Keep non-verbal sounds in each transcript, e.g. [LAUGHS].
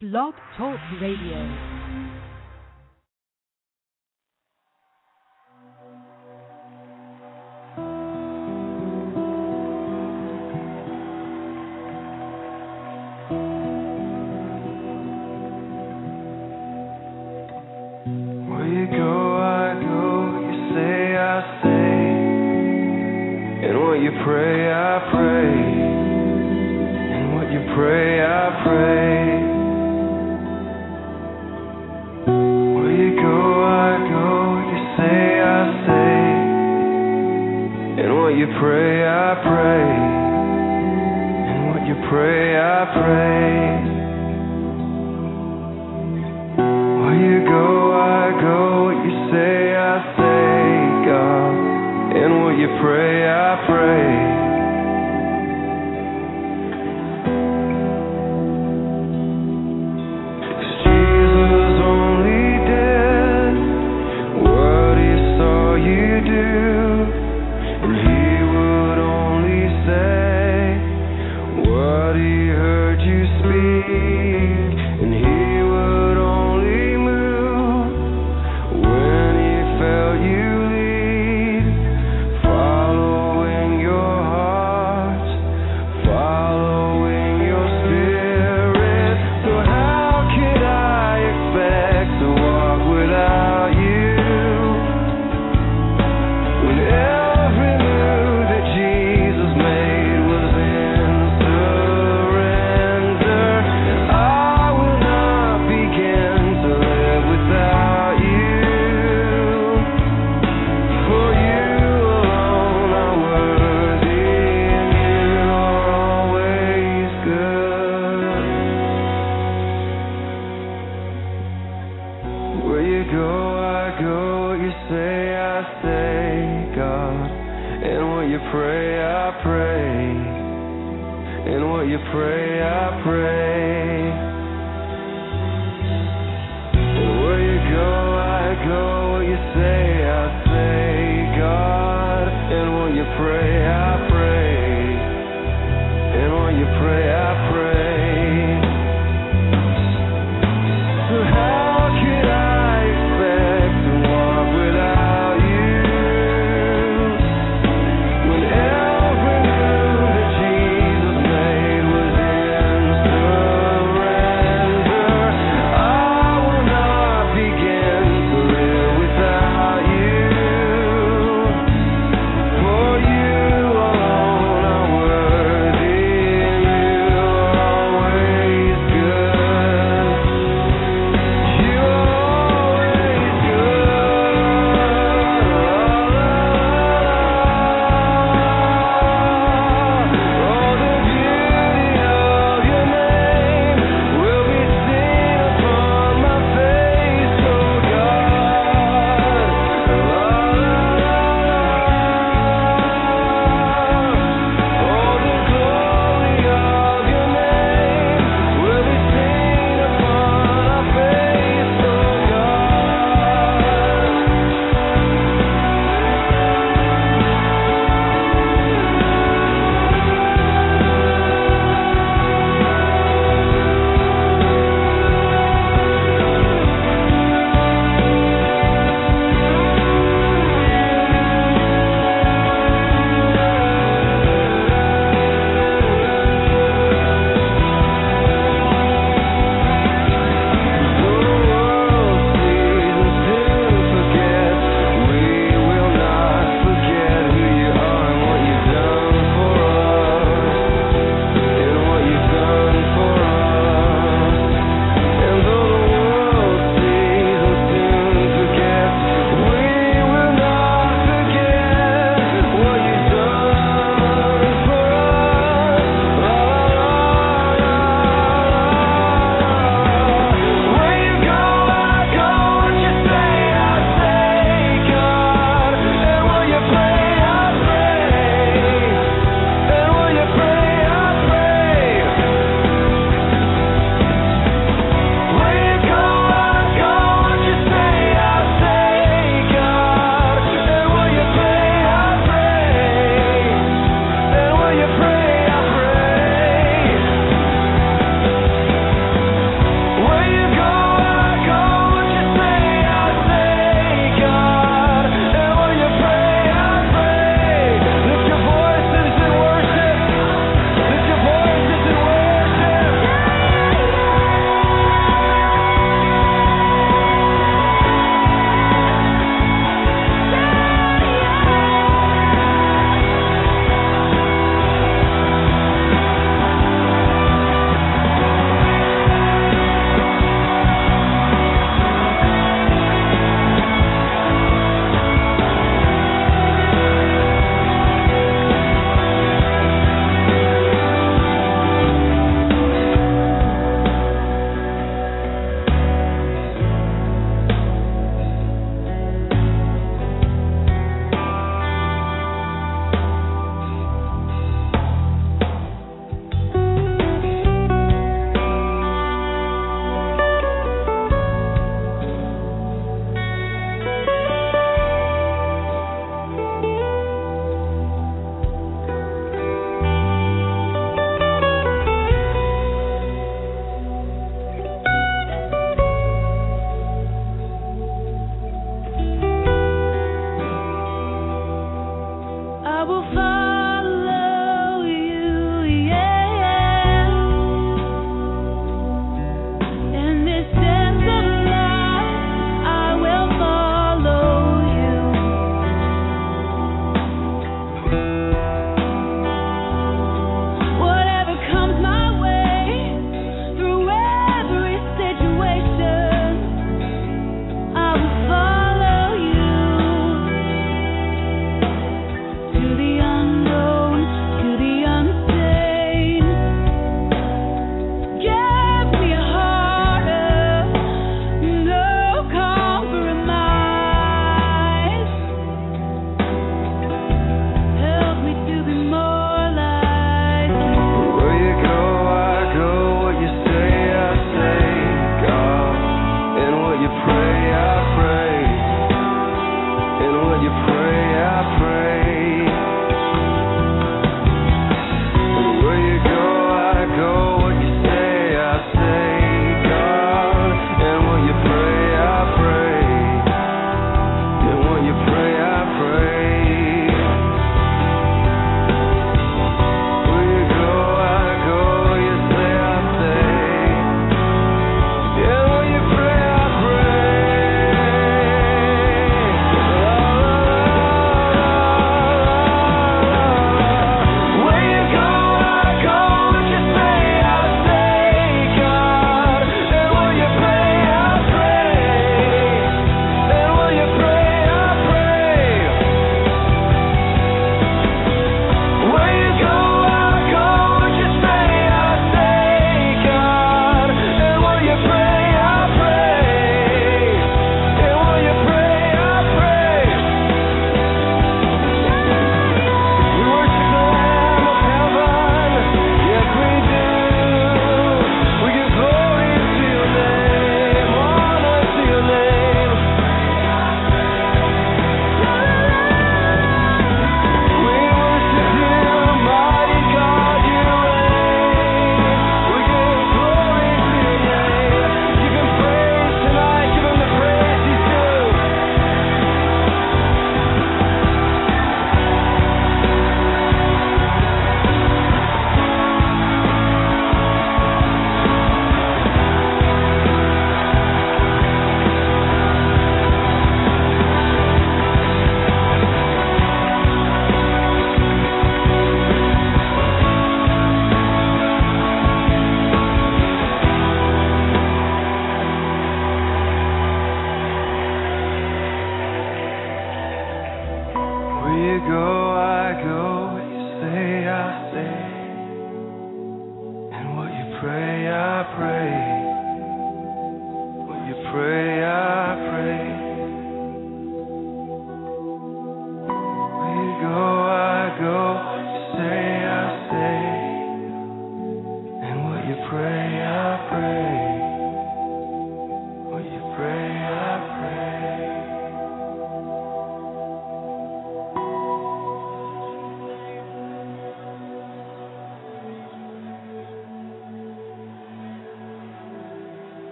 Blog Talk Radio.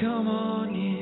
Come on in.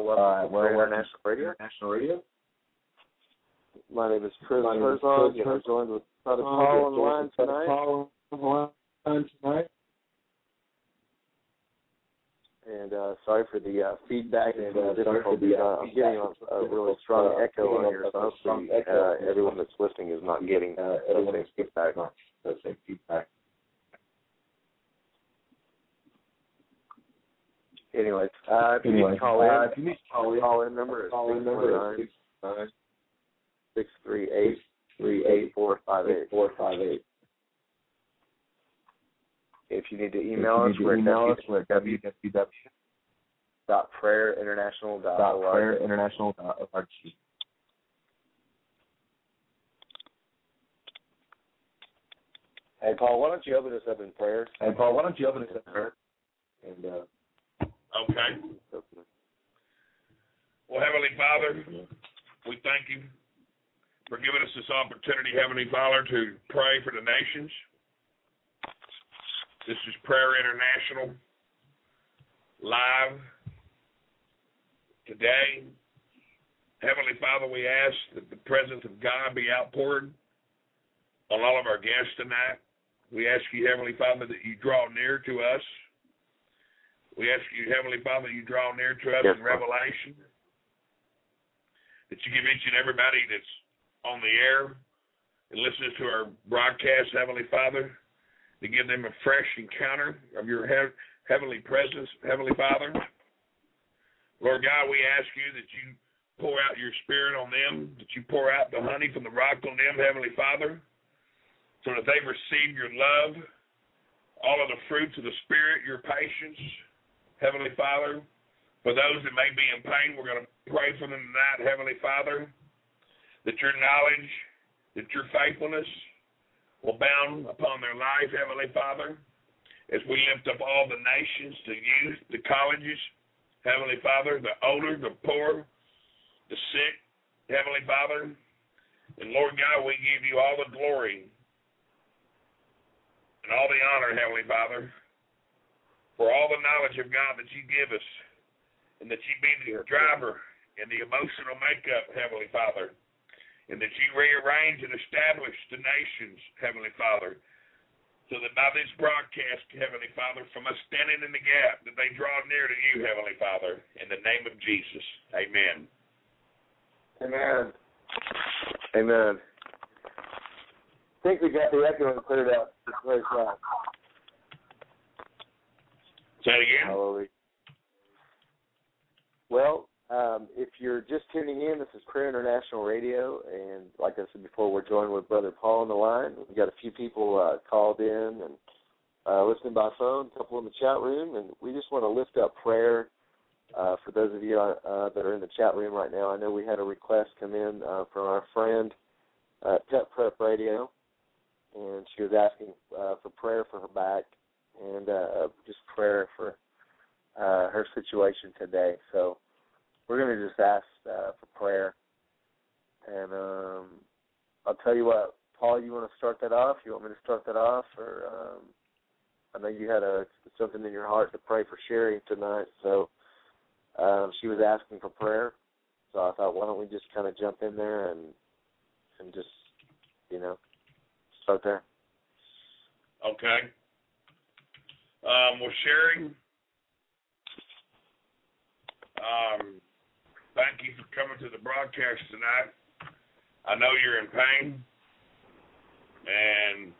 Well, welcome right, to well, International Radio. National Radio. My name is Chris My name is Herzog, Chris and I'm joined with Brother Uh, Paul on the line tonight. Paul on the line tonight. And uh, sorry for the uh, feedback and uh, uh, the, uh, Uh, I'm getting a, a really strong Uh, echo on here, so hopefully uh, everyone that's listening is not getting Uh, everyone same feedback. not the same feedback. Anyways, uh, if you need to call uh, in, if you need to call in, call in number is call in number is 619 six nine 638 three eight 8458. eight four five eight. If you need to email us, If you we're need to email us, at we're at www. www.prayerinternational.org. prayerinternational.org. Hey, Paul, why don't you open us up in prayer? Hey Paul, why don't you open us up in prayer? And uh, Okay. Well, Heavenly Father, we thank you for giving us this opportunity, Heavenly Father, to pray for the nations. This is Prayer International live today. Heavenly Father, we ask that the presence of God be outpoured on all of our guests tonight. We ask you, Heavenly Father, that you draw near to us. We ask you, Heavenly Father, you draw near to us Yes, in revelation. That you give each and everybody that's on the air and listens to our broadcast, Heavenly Father, to give them a fresh encounter of your hev- heavenly presence, Heavenly Father. Lord God, we ask you that you pour out your spirit on them, that you pour out the honey from the rock on them, Heavenly Father, so that they receive your love, all of the fruits of the Spirit, your patience, Heavenly Father. For those that may be in pain, we're going to pray for them tonight, Heavenly Father, that your knowledge, that your faithfulness will bound upon their life, Heavenly Father, as we lift up all the nations, the youth, the colleges, Heavenly Father, the older, the poor, the sick, Heavenly Father. And Lord God, we give you all the glory and all the honor, Heavenly Father, for all the knowledge of God that you give us, and that you be the driver and the emotional makeup, Heavenly Father, and that you rearrange and establish the nations, Heavenly Father, so that by this broadcast, Heavenly Father, from us standing in the gap, that they draw near to you, Heavenly Father, in the name of Jesus. Amen. Amen. Amen. I think we got the echo and put it out. Praise God. Say again. Hallelujah. Well, um, if you're just tuning in, this is Prayer International Radio, and like I said before, we're joined with Brother Paul on the line. We've got a few people uh, called in and uh, listening by phone, a couple in the chat room, and we just want to lift up prayer uh, for those of you uh, that are in the chat room right now. I know we had a request come in uh, from our friend uh, Pet Prep Radio, and she was asking uh, for prayer for her back and uh, just prayer for uh, her situation today. So we're going to just ask uh, for prayer. And um, I'll tell you what, Paul, you want to start that off? You want me to start that off, or um, I know you had a something in your heart to pray for Sherry tonight. So um, she was asking for prayer. So I thought, why don't we just kind of jump in there and and just you know start there. Okay. Um, well, Sherry, um, thank you for coming to the broadcast tonight. I know you're in pain, and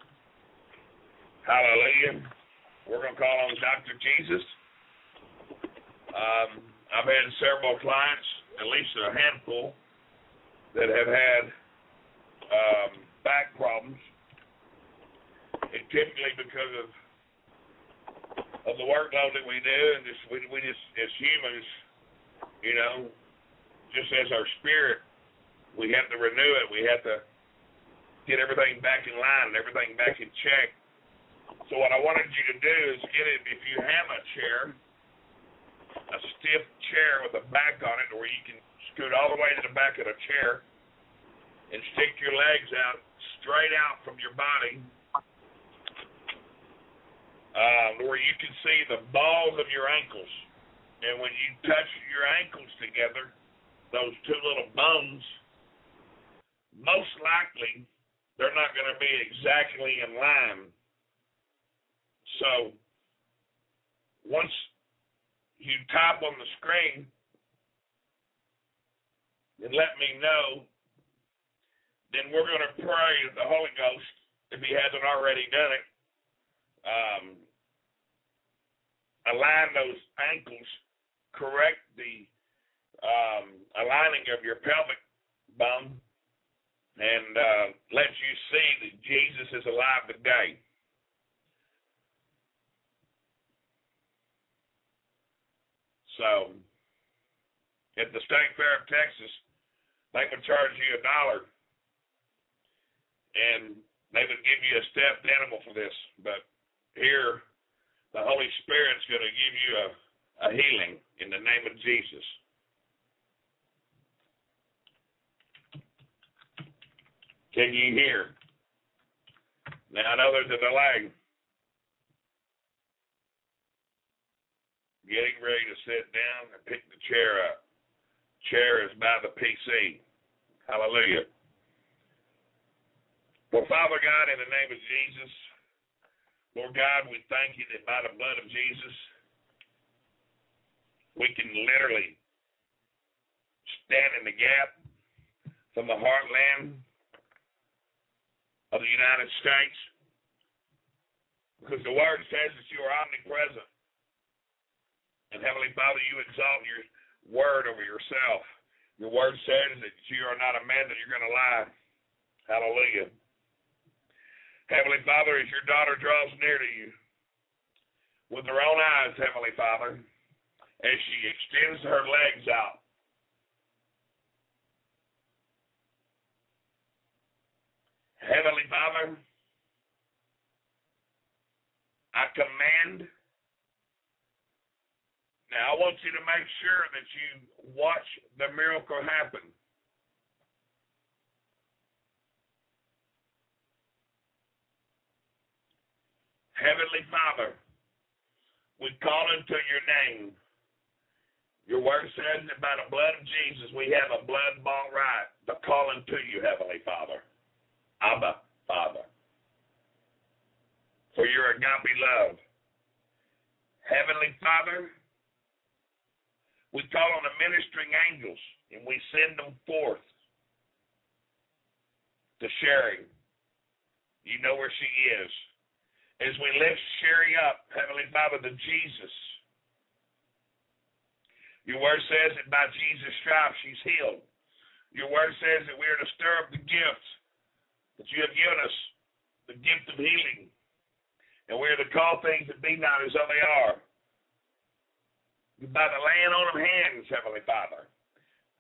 hallelujah. We're going to call on Dr. Jesus. Um, I've had several clients, at least a handful, that have had um, back problems, and typically because of of the workload that we do, and just we we just as humans, you know, just as our spirit, we have to renew it. We have to get everything back in line and everything back in check. So what I wanted you to do is get it if you have a chair, a stiff chair with a back on it, where you can scoot all the way to the back of the chair and stick your legs out straight out from your body uh, where you can see the balls of your ankles. And when you touch your ankles together, those two little bones, most likely they're not going to be exactly in line. So once you type on the screen and let me know, then we're going to pray the Holy Ghost, if he hasn't already done it, um, align those ankles, correct the um, aligning of your pelvic bone, and uh, lets you see that Jesus is alive today. So, at the state fair of Texas, they would charge you a dollar, and they would give you a stuffed animal for this. But here, the Holy Spirit's going to give you a, a healing in the name of Jesus. Can you hear? Now I know there's a delay. Getting ready to sit down and pick the chair up. Chair is by the PC. Hallelujah. Well, Father God, in the name of Jesus, Lord God, we thank you that by the blood of Jesus, we can literally stand in the gap from the heartland of the United States. Because the word says that you are omnipresent. And Heavenly Father, you exalt your word over yourself. Your word says that you are not a man that you're going to lie. Hallelujah. Heavenly Father, as your daughter draws near to you with her own eyes, Heavenly Father, as she extends her legs out Heavenly Father, I command. Now, I want you to make sure that you watch the miracle happen. Heavenly Father, we call unto your name. Your word says that by the blood of Jesus we have a blood bought right to call unto you, Heavenly Father. Abba, Father. For your agape love. Heavenly Father, we call on the ministering angels and we send them forth to Sherry. You know where she is. As we lift Sherry up, Heavenly Father, to Jesus. Your word says that by Jesus' stripes she's healed. Your word says that we are to stir up the gifts that you have given us the gift of healing. And we are to call things that be not as though they are. By the laying on of hands, Heavenly Father,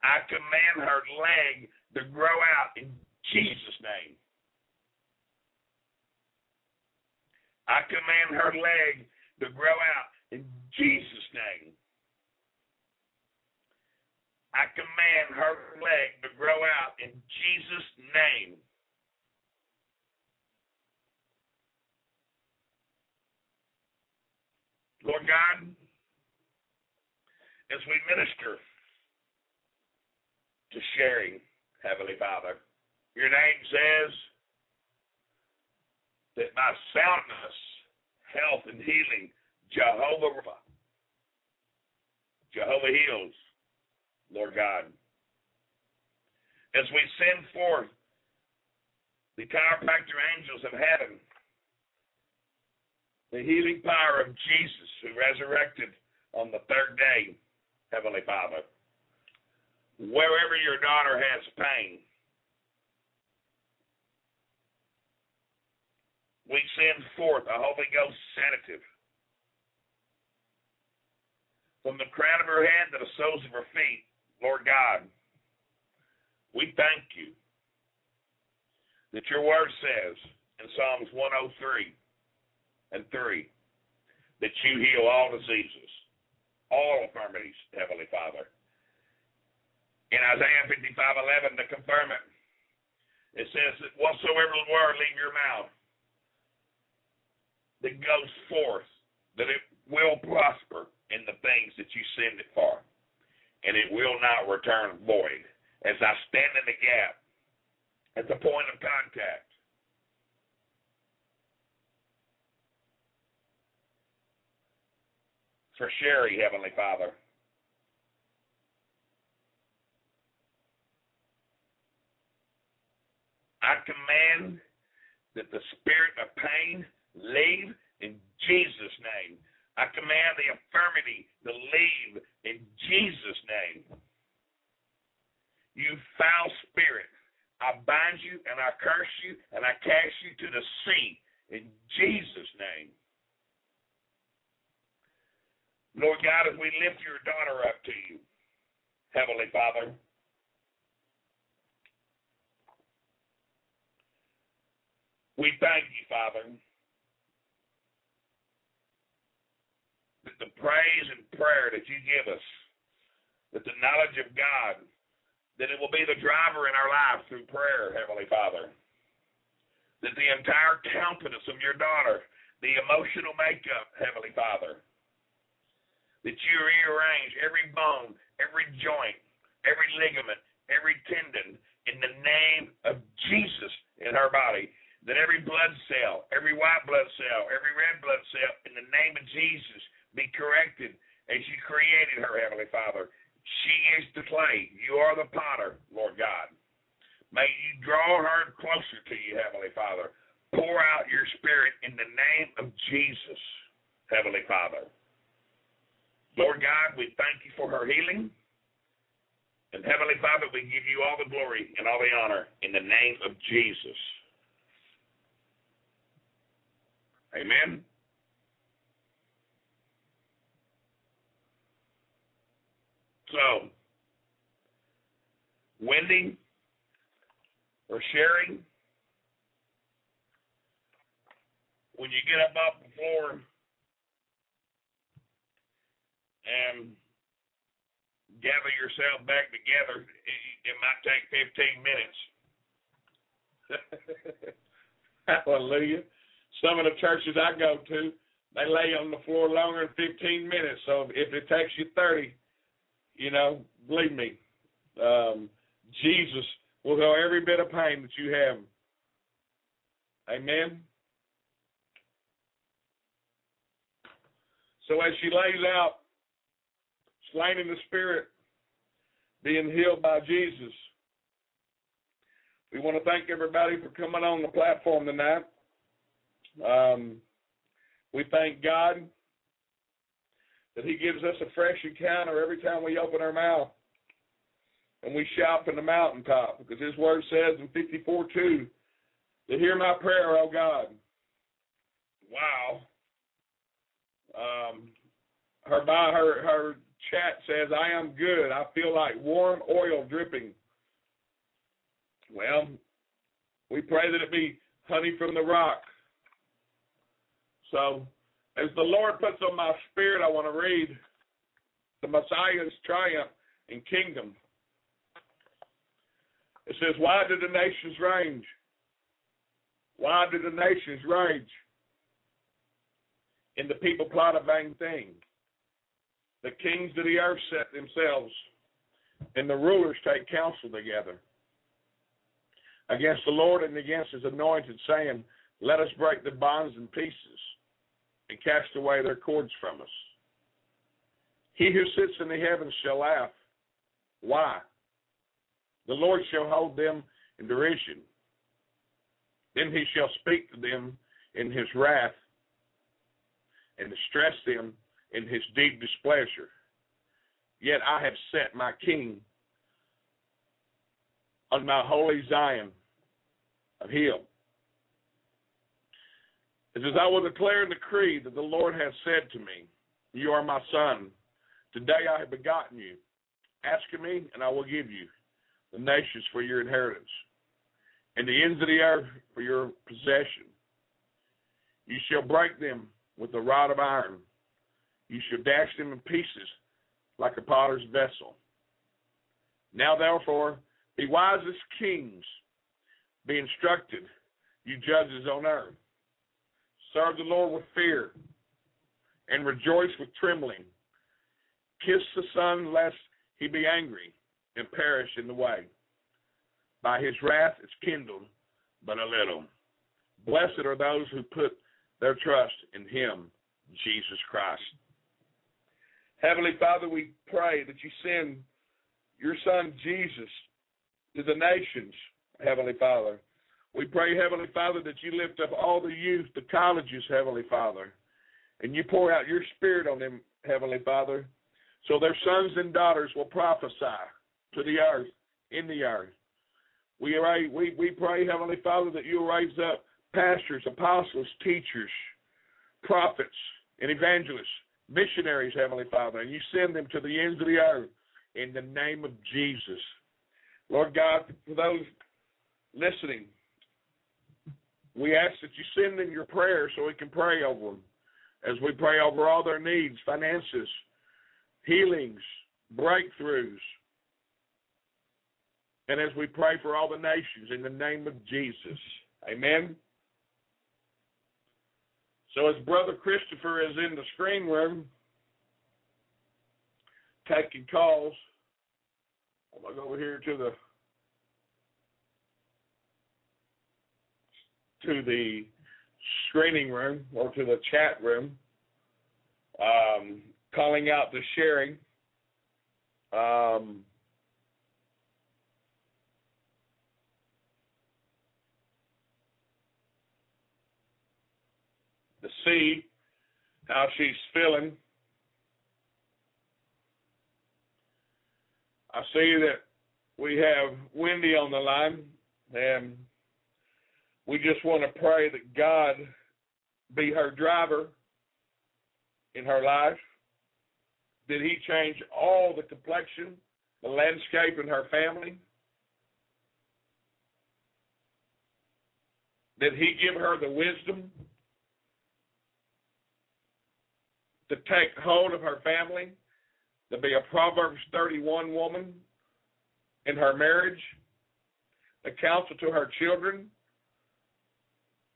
I command her leg to grow out in Jesus' name. I command her leg to grow out in Jesus' name. I command her leg to grow out in Jesus' name. Lord God, as we minister to Sherry, Heavenly Father, your name says that by soundness, health, and healing, Jehovah Jehovah heals, Lord God. As we send forth the chiropractor angels of heaven the healing power of Jesus who resurrected on the third day, Heavenly Father. Wherever your daughter has pain, we send forth a Holy Ghost sedative from the crown of her head to the soles of her feet, Lord God. We thank you that your word says in Psalms 103 and three, that you heal all diseases, all infirmities, Heavenly Father. In Isaiah 55 11, to confirm it, it says that whatsoever word leave your mouth that goes forth, that it will prosper in the things that you send it for, and it will not return void. As I stand in the gap at the point of contact, for Sherry, Heavenly Father. I command that the spirit of pain leave in Jesus' name. I command the infirmity to leave in Jesus' name. You foul spirit, I bind you and I curse you and I cast you to the sea in Jesus' name. Lord God, as we lift your daughter up to you, Heavenly Father. We thank you, Father, that the praise and prayer that you give us, that the knowledge of God, that it will be the driver in our life through prayer, Heavenly Father. That the entire countenance of your daughter, the emotional makeup, Heavenly Father, that you rearrange every bone, every joint, every ligament, every tendon in the name of Jesus in her body. That every blood cell, every white blood cell, every red blood cell, in the name of Jesus, be corrected as you created her, Heavenly Father. She is the clay. You are the potter, Lord God. May you draw her closer to you, Heavenly Father. Pour out your spirit in the name of Jesus, Heavenly Father. Lord God, we thank you for her healing. And Heavenly Father, we give you all the glory and all the honor in the name of Jesus. Amen. So, Wendy or Sherry, when you get up off the floor and gather yourself back together, it, it might take 15 minutes. [LAUGHS] Hallelujah. Some of the churches I go to, they lay on the floor longer than 15 minutes. So if it takes you 30, you know, believe me, um, Jesus will know every bit of pain that you have. Amen. So as she lays out, slain in the spirit, being healed by Jesus, we want to thank everybody for coming on the platform tonight. Um, we thank God that He gives us a fresh encounter every time we open our mouth and we shout from the mountaintop because His Word says in 54 2 to hear my prayer, oh God. Wow. Um, her by her her chat says, I am good. I feel like warm oil dripping. Well, we pray that it be honey from the rock. So, as the Lord puts on my spirit, I want to read the Messiah's triumph and kingdom. It says, Why do the nations rage? Why do the nations rage? And the people plot a vain thing. The kings of the earth set themselves, and the rulers take counsel together against the Lord and against his anointed, saying, Let us break the bonds in pieces and cast away their cords from us. He who sits in the heavens shall laugh. Why? The Lord shall hold them in derision. Then he shall speak to them in his wrath and distress them in his deep displeasure. Yet I have set my king on my holy Zion of hill. It says, I will declare and decree that the Lord has said to me, You are my son. Today I have begotten you. Ask of me, and I will give you the nations for your inheritance, and the ends of the earth for your possession. You shall break them with a rod of iron. You shall dash them in pieces like a potter's vessel. Now therefore, be wise as kings, be instructed, you judges on earth. Serve the Lord with fear and rejoice with trembling. Kiss the Son, lest he be angry and perish in the way. By his wrath is kindled but a little. Blessed are those who put their trust in him, Jesus Christ. Heavenly Father, we pray that you send your Son Jesus to the nations, Heavenly Father. We pray, Heavenly Father, that you lift up all the youth, the colleges, Heavenly Father, and you pour out your Spirit on them, Heavenly Father, so their sons and daughters will prophesy to the earth, in the earth. We, we, we pray, Heavenly Father, that you'll raise up pastors, apostles, teachers, prophets, and evangelists, missionaries, Heavenly Father, and you send them to the ends of the earth in the name of Jesus. Lord God, for those listening, we ask that you send in your prayers so we can pray over them as we pray over all their needs, finances, healings, breakthroughs, and as we pray for all the nations in the name of Jesus. Amen. So as Brother Christopher is in the screen room taking calls, I'm gonna go over here to the to the screening room or to the chat room, um, calling out the sharing. Um, to see how she's feeling. I see that we have Wendy on the line, and we just want to pray that God be her driver in her life. Did He change all the complexion, the landscape in her family? Did He give her the wisdom to take hold of her family, to be a Proverbs 31 woman in her marriage, a counsel to her children,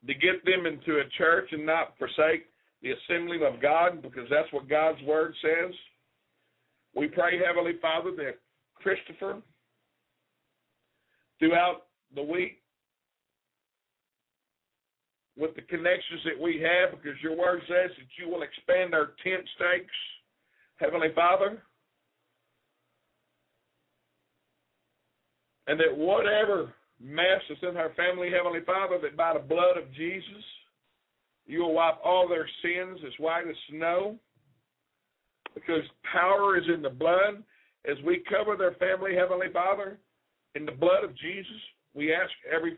to get them into a church and not forsake the assembling of God, because that's what God's word says. We pray, Heavenly Father, that Christopher, throughout the week, with the connections that we have, because your word says that you will expand our tent stakes, Heavenly Father. And that whatever that's in her family, Heavenly Father, that by the blood of Jesus, you will wipe all their sins as white as snow. Because power is in the blood. As we cover their family, Heavenly Father, in the blood of Jesus, we ask every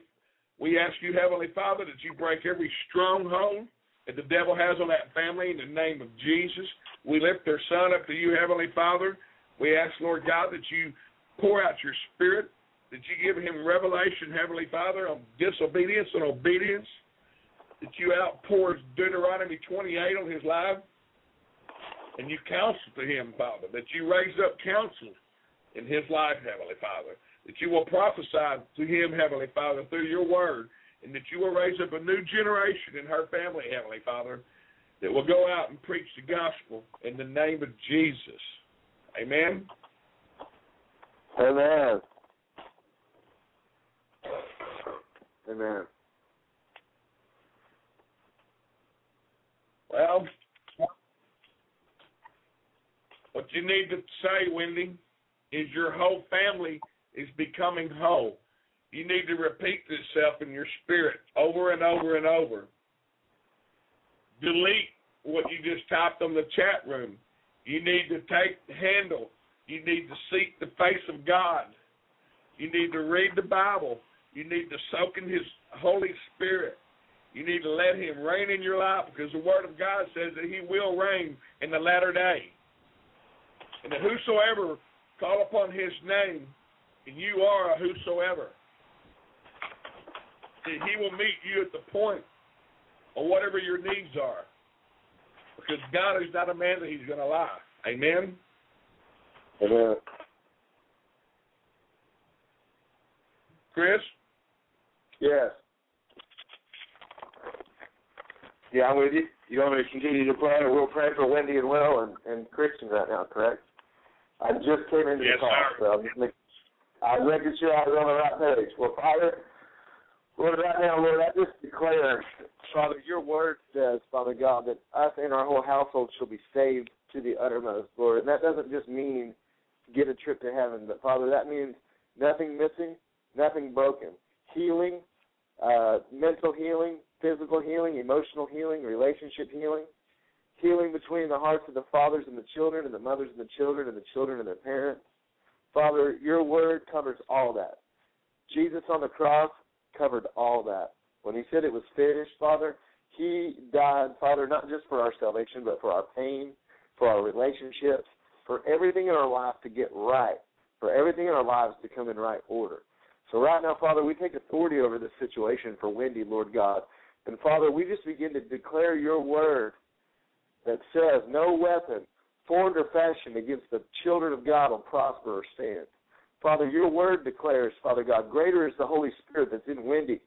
we ask you, Heavenly Father, that you break every stronghold that the devil has on that family in the name of Jesus. We lift their son up to you, Heavenly Father. We ask, Lord God, that you pour out your spirit, that you give him revelation, Heavenly Father, on disobedience and obedience, that you outpour Deuteronomy 28 on his life, and you counsel to him, Father, that you raise up counsel in his life, Heavenly Father that you will prophesy to him, Heavenly Father, through your word, and that you will raise up a new generation in her family, Heavenly Father, that will go out and preach the gospel in the name of Jesus. Amen. Amen. Amen. Well, what you need to say, Wendy, is your whole family is becoming whole. You need to repeat yourself in your spirit over and over and over. Delete what you just typed on the chat room. You need to take handle. You need to seek the face of God. You need to read the Bible. You need to soak in His Holy Spirit. You need to let Him reign in your life because the Word of God says that He will reign in the latter day. And that whosoever call upon His name and you are a whosoever. that he will meet you at the point of whatever your needs are. Because God is not a man that he's going to lie. Amen? Amen. Chris? Yes. Yeah, I'm with you. You want me to continue to pray, or we'll pray for Wendy and Will and, and Christian right now, correct? I just came into Yes, the call, sir. so I'm just making I'm making sure I was on the right page. Well, Father, Lord, right now, Lord, I just declare, Father, your word says, Father God, that us and our whole household shall be saved to the uttermost, Lord. And that doesn't just mean get a trip to heaven, but Father, that means nothing missing, nothing broken. Healing, uh, mental healing, physical healing, emotional healing, relationship healing, healing between the hearts of the fathers and the children, and the mothers and the children, and the children and their parents. Father, your word covers all that. Jesus on the cross covered all that. When he said it was finished, Father, he died, Father, not just for our salvation, but for our pain, for our relationships. for everything in our life to get right, for everything in our lives to come in right order. So right now, Father, we take authority over this situation for Wendy, Lord God. And Father, we just begin to declare your word that says, No weapon formed or fashioned against the children of God will prosper or stand. Father, your word declares, Father God, greater is the Holy Spirit that's in Wendy,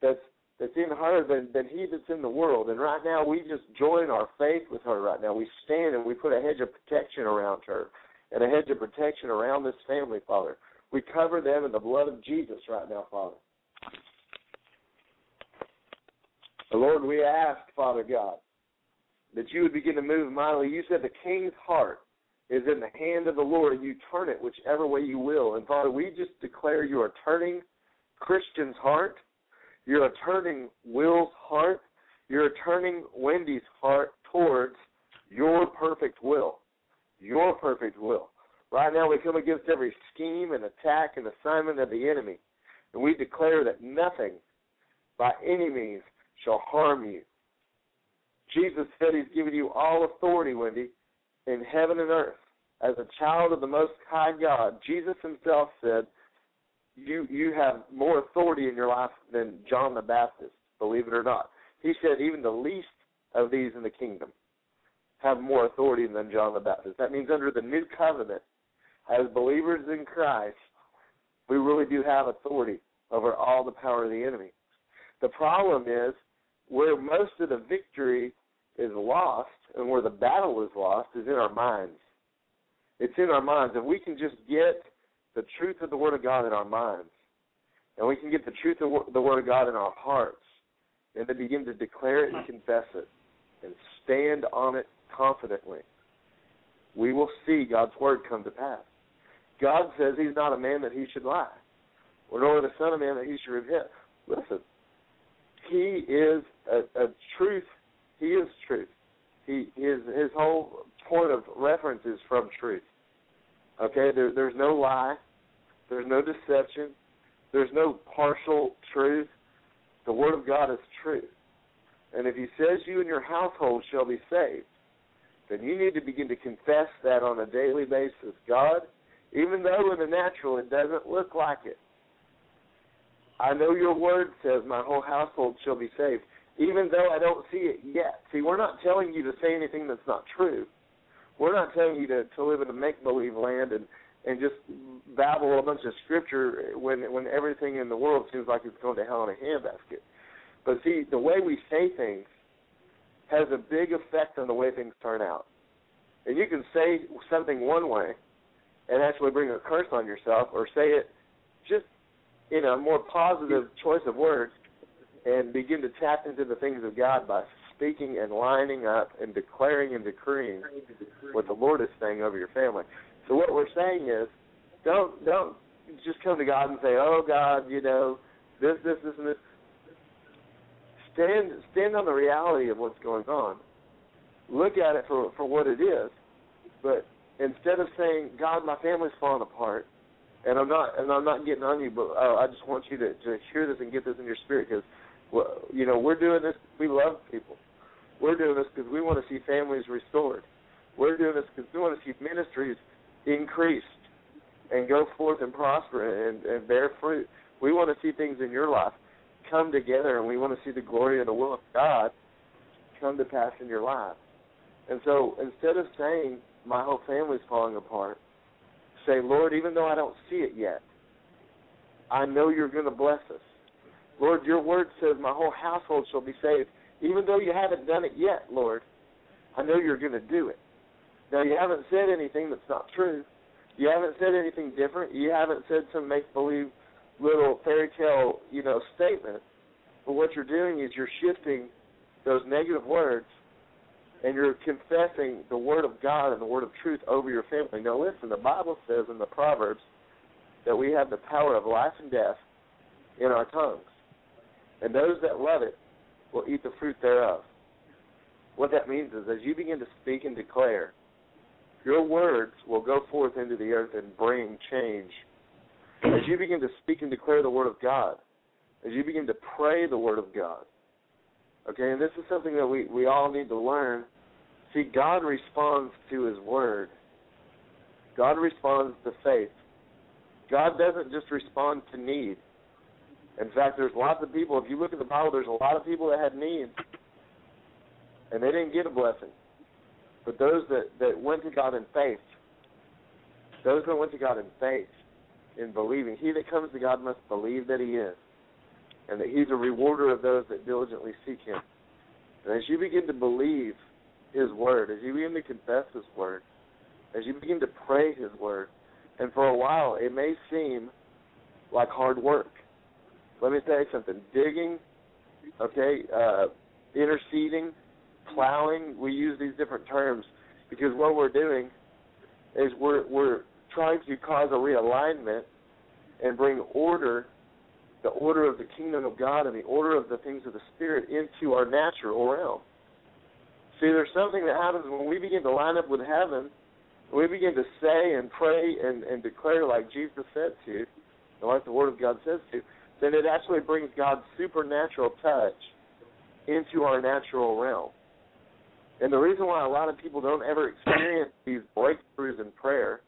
that's that's in her than, than he that's in the world. And right now we just join our faith with her right now. We stand and we put a hedge of protection around her and a hedge of protection around this family, Father. We cover them in the blood of Jesus right now, Father. Lord, we ask, Father God, that you would begin to move mightily. You said the king's heart is in the hand of the Lord, and you turn it whichever way you will. And Father, we just declare you are turning Christian's heart, you're turning Will's heart, you're turning Wendy's heart towards your perfect will. Your perfect will. Right now, we come against every scheme and attack and assignment of the enemy, and we declare that nothing by any means shall harm you. Jesus said he's given you all authority, Wendy, in heaven and earth. As a child of the Most High God, Jesus himself said, you you have more authority in your life than John the Baptist, believe it or not. He said even the least of these in the kingdom have more authority than John the Baptist. That means under the new covenant, as believers in Christ, we really do have authority over all the power of the enemy. The problem is where most of the victory is lost and where the battle is lost is in our minds. It's in our minds. If we can just get the truth of the Word of God in our minds, and we can get the truth of the Word of God in our hearts, and then begin to declare it and confess it, and stand on it confidently, we will see God's Word come to pass. God says He's not a man that He should lie, or nor the Son of Man that He should repent. Listen, He is a, a truth. He is truth. He his his whole point of reference is from truth. Okay, there, there's no lie, there's no deception, there's no partial truth. The Word of God is truth. And if He says you and your household shall be saved, then you need to begin to confess that on a daily basis. God, even though in the natural it doesn't look like it, I know your word says my whole household shall be saved, even though I don't see it yet. See, we're not telling you to say anything that's not true. We're not telling you to, to live in a make believe land and and just babble a bunch of scripture when when everything in the world seems like it's going to hell in a handbasket. But see, the way we say things has a big effect on the way things turn out. And you can say something one way and actually bring a curse on yourself, or say it just in a more positive choice of words and begin to tap into the things of God by speaking and lining up and declaring and decreeing what the Lord is saying over your family. So what we're saying is, don't don't just come to God and say, "Oh God, you know, this, this, this, and this." Stand stand on the reality of what's going on. Look at it for for what it is, but instead of saying, "God, my family's falling apart," and I'm not and I'm not getting on you, but uh, I just want you to to hear this and get this in your spirit because, you know, we're doing this. We love people. We're doing this because we want to see families restored. We're doing this because we want to see ministries increased and go forth and prosper and, and bear fruit. We want to see things in your life come together, and we want to see the glory and the will of God come to pass in your life. And so instead of saying, my whole family's falling apart, say, Lord, even though I don't see it yet, I know you're going to bless us. Lord, your word says my whole household shall be saved. Even though you haven't done it yet, Lord, I know you're going to do it. Now, you haven't said anything that's not true. You haven't said anything different. You haven't said some make believe little fairy tale, you know, statement. But what you're doing is you're shifting those negative words and you're confessing the word of God and the word of truth over your family. Now, listen, the Bible says in the Proverbs that we have the power of life and death in our tongues. And those that love it will eat the fruit thereof. What that means is as you begin to speak and declare, your words will go forth into the earth and bring change. As you begin to speak and declare the word of God, as you begin to pray the word of God, okay, and this is something that we, we all need to learn. See, God responds to his word. God responds to faith. God doesn't just respond to need. In fact, there's lots of people. If you look at the Bible, there's a lot of people that had needs, and they didn't get a blessing. But those that that went to God in faith, those that went to God in faith, in believing, he that comes to God must believe that He is, and that He's a rewarder of those that diligently seek Him. And as you begin to believe His word, as you begin to confess His word, as you begin to pray His word, and for a while it may seem like hard work. Let me tell you something. Digging, okay, uh, interceding, plowing, we use these different terms because what we're doing is we're we're trying to cause a realignment and bring order, the order of the kingdom of God and the order of the things of the Spirit into our natural realm. See, there's something that happens when we begin to line up with heaven, we begin to say and pray and, and declare like Jesus said to, and like the Word of God says to, then it actually brings God's supernatural touch into our natural realm. And the reason why a lot of people don't ever experience these breakthroughs in prayer,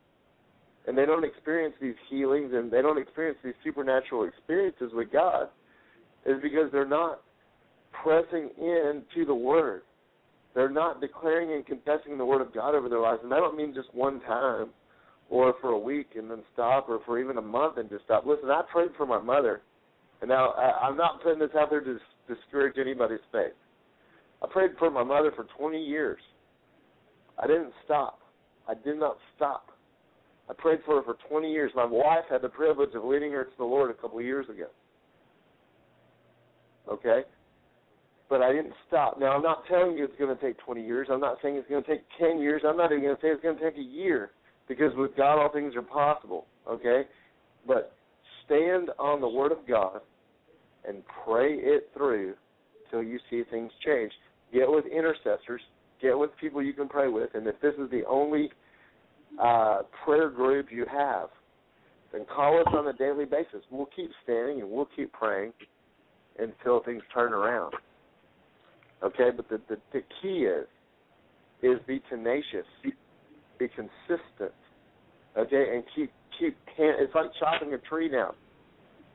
and they don't experience these healings, and they don't experience these supernatural experiences with God, is because they're not pressing in into the Word. They're not declaring and confessing the Word of God over their lives. And I don't mean just one time or for a week and then stop or for even a month and just stop. Listen, I prayed for my mother. And now I, I'm not putting this out there to discourage anybody's faith. I prayed for my mother for 20 years. I didn't stop. I did not stop. I prayed for her for 20 years. My wife had the privilege of leading her to the Lord a couple of years ago. Okay? But I didn't stop. Now, I'm not telling you it's going to take 20 years. I'm not saying it's going to take 10 years. I'm not even going to say it's going to take a year because with God, all things are possible. Okay? But stand on the Word of God and pray it through till you see things change. Get with intercessors. Get with people you can pray with. And if this is the only uh, prayer group you have, then call us on a daily basis. We'll keep standing and we'll keep praying until things turn around. Okay, but the, the, the key is is be tenacious, be consistent. Okay, and keep keep. It's like chopping a tree down.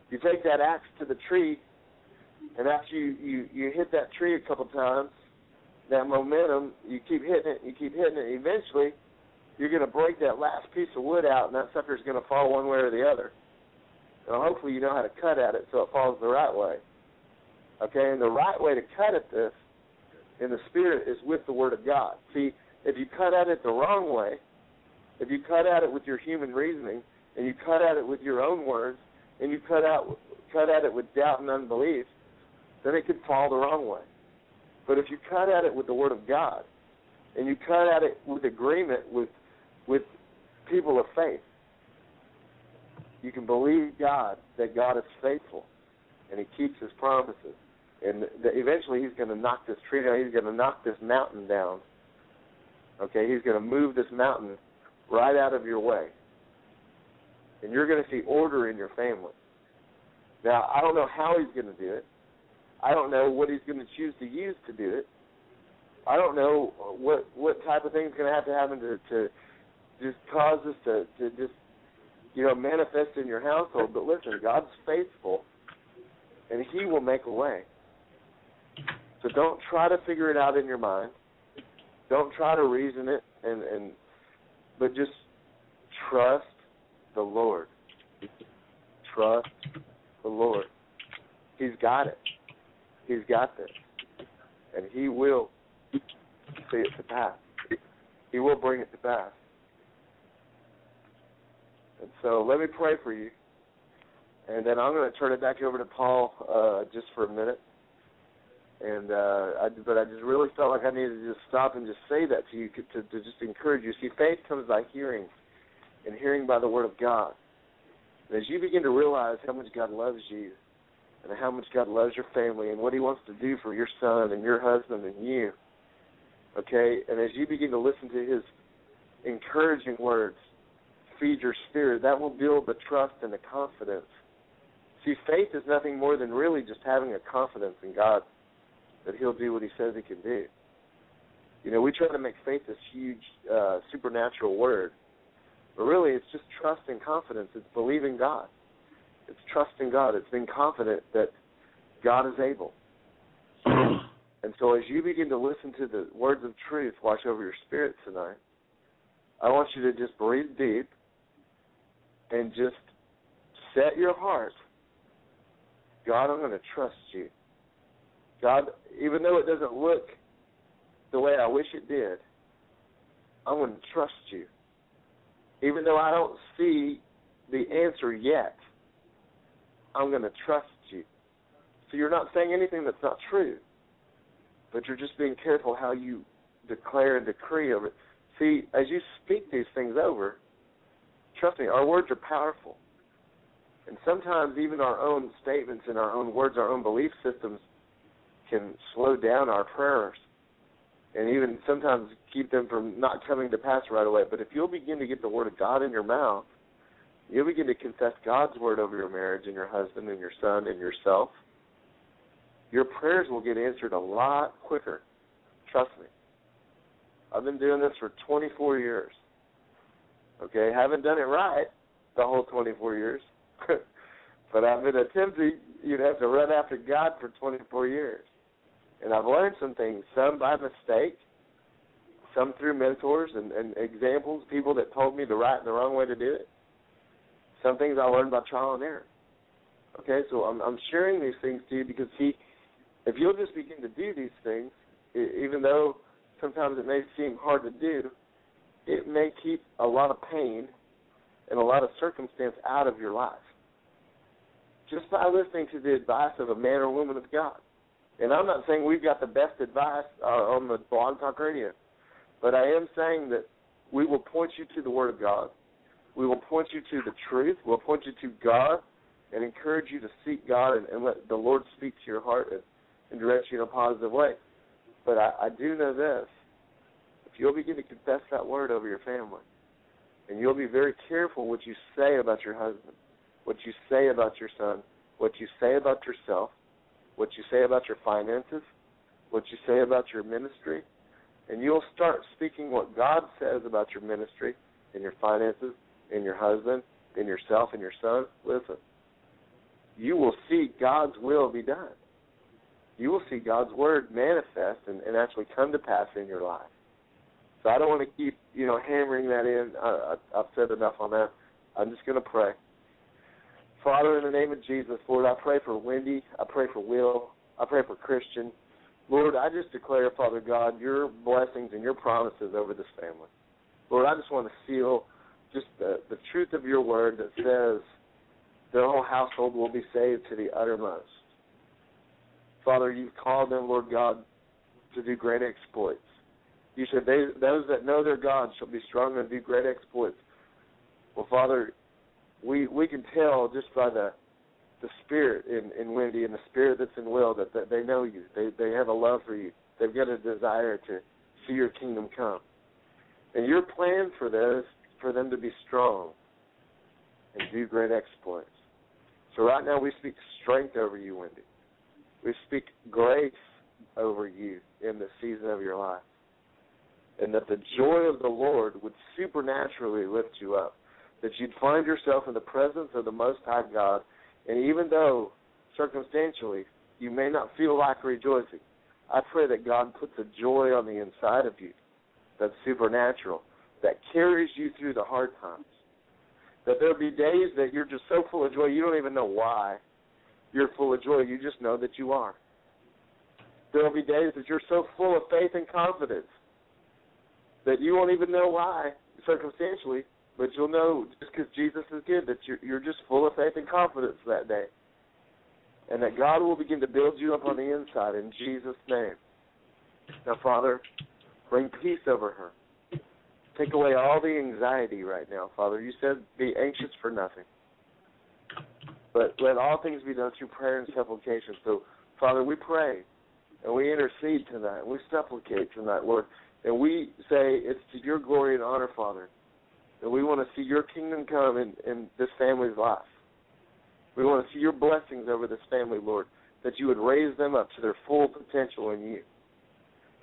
You take that axe to the tree, and after you you you hit that tree a couple times, that momentum, you keep hitting it, you keep hitting it. Eventually, you're going to break that last piece of wood out, and that sucker's going to fall one way or the other. Now, hopefully, you know how to cut at it so it falls the right way. Okay, and the right way to cut at this in the spirit is with the Word of God. See, if you cut at it the wrong way, if you cut at it with your human reasoning, and you cut at it with your own words, and you cut out cut at it with doubt and unbelief, then it could fall the wrong way. But if you cut at it with the Word of God, and you cut at it with agreement with with people of faith, you can believe God that God is faithful, and He keeps His promises, and that eventually He's going to knock this tree down. He's going to knock this mountain down. Okay, He's going to move this mountain right out of your way, and you're going to see order in your family. Now, I don't know how He's going to do it. I don't know what he's going to choose to use to do it. I don't know what what type of thing's going to have to happen to to just cause this to to just you know manifest in your household. But listen, God's faithful, and He will make a way. So don't try to figure it out in your mind. Don't try to reason it, and and but just trust the Lord. Trust the Lord. He's got it. He's got this. And he will see it to pass. He will bring it to pass. And so let me pray for you. And then I'm going to turn it back over to Paul uh, just for a minute. And uh, I, but I just really felt like I needed to just stop and just say that to you to, to just encourage you. See, faith comes by hearing, and hearing by the word of God. And as you begin to realize how much God loves you, and how much God loves your family and what He wants to do for your son and your husband and you. Okay? And as you begin to listen to His encouraging words, feed your spirit, that will build the trust and the confidence. See, faith is nothing more than really just having a confidence in God that He'll do what He says He can do. You know, we try to make faith this huge uh, supernatural word, But really, it's just trust and confidence. It's believing God. It's trusting God. It's being confident that God is able. [CLEARS THROAT] And so, as you begin to listen to the words of truth wash over your spirit tonight, I want you to just breathe deep and just set your heart. God, I'm going to trust you. God, even though it doesn't look the way I wish it did, I'm going to trust you. Even though I don't see the answer yet, I'm going to trust you. So you're not saying anything that's not true, but you're just being careful how you declare and decree over it. See, as you speak these things over, trust me, our words are powerful. And sometimes even our own statements and our own words, our own belief systems can slow down our prayers and even sometimes keep them from not coming to pass right away. But if you'll begin to get the word of God in your mouth, you'll begin to confess God's word over your marriage and your husband and your son and yourself. Your prayers will get answered a lot quicker. Trust me. I've been doing this for 24 years. Okay, haven't done it right the whole 24 years, [LAUGHS] but I've been attempting. You'd have to run after God for 24 years. And I've learned some things, some by mistake, some through mentors and, and examples, people that told me the right and the wrong way to do it. Some things I learned by trial and error. Okay, so I'm, I'm sharing these things to you because see, if you'll just begin to do these things, even though sometimes it may seem hard to do, it may keep a lot of pain and a lot of circumstance out of your life. Just by listening to the advice of a man or woman of God. And I'm not saying we've got the best advice uh, on the Blog Talk Radio, but I am saying that we will point you to the Word of God. We will point you to the truth. We'll point you to God and encourage you to seek God and, and let the Lord speak to your heart and, and direct you in a positive way. But I, I do know this. You'll begin to confess that word over your family, and you'll be very careful what you say about your husband, what you say about your son, what you say about yourself, what you say about your finances, what you say about your ministry, and you'll start speaking what God says about your ministry and your finances and your husband and yourself and your son. Listen, you will see God's will be done. You will see God's word manifest and, and actually come to pass in your life. So I don't want to keep, you know, hammering that in. I, I've said enough on that. I'm just going to pray. Father, in the name of Jesus, Lord, I pray for Wendy. I pray for Will. I pray for Christian. Lord, I just declare, Father God, your blessings and your promises over this family. Lord, I just want to seal just the, the truth of your word that says their whole household will be saved to the uttermost. Father, you've called them, Lord God, to do great exploits. You said they, those that know their God shall be strong and do great exploits. Well, Father, we we can tell just by the the spirit in in Wendy and the spirit that's in Will that, that they know you. They they have a love for you. They've got a desire to see your kingdom come. And your plan for this for them to be strong and do great exploits. So right now we speak strength over you, Wendy. We speak grace over you in the season of your life. And that the joy of the Lord would supernaturally lift you up that you'd find yourself in the presence of the Most High God, and even though circumstantially you may not feel like rejoicing, I pray that God puts a joy on the inside of you that's supernatural, that carries you through the hard times. That there'll be days that you're just so full of joy you don't even know why you're full of joy. You just know that you are. There'll be days that you're so full of faith and confidence that you won't even know why circumstantially but you'll know just because Jesus is good that you're, you're just full of faith and confidence that day. And that God will begin to build you up on the inside in Jesus' name. Now, Father, bring peace over her. Take away all the anxiety right now, Father. You said be anxious for nothing. But let all things be done through prayer and supplication. So, Father, we pray and we intercede tonight. We supplicate tonight, Lord. And we say it's to your glory and honor, Father, and we want to see your kingdom come in, in this family's life. We want to see your blessings over this family, Lord, that you would raise them up to their full potential in you.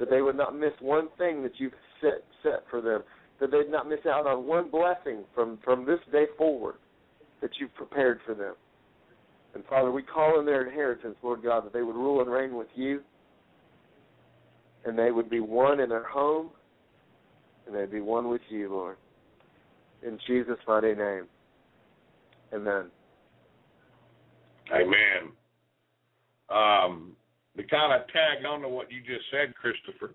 That they would not miss one thing that you've set set for them. that they'd not miss out on one blessing from from this day forward that you've prepared for them. And Father, we call in their inheritance, Lord God, that they would rule and reign with you, and they would be one in their home, and they'd be one with you, Lord. In Jesus' mighty name. Amen. Amen. Um, to kind of tag on to what you just said, Christopher,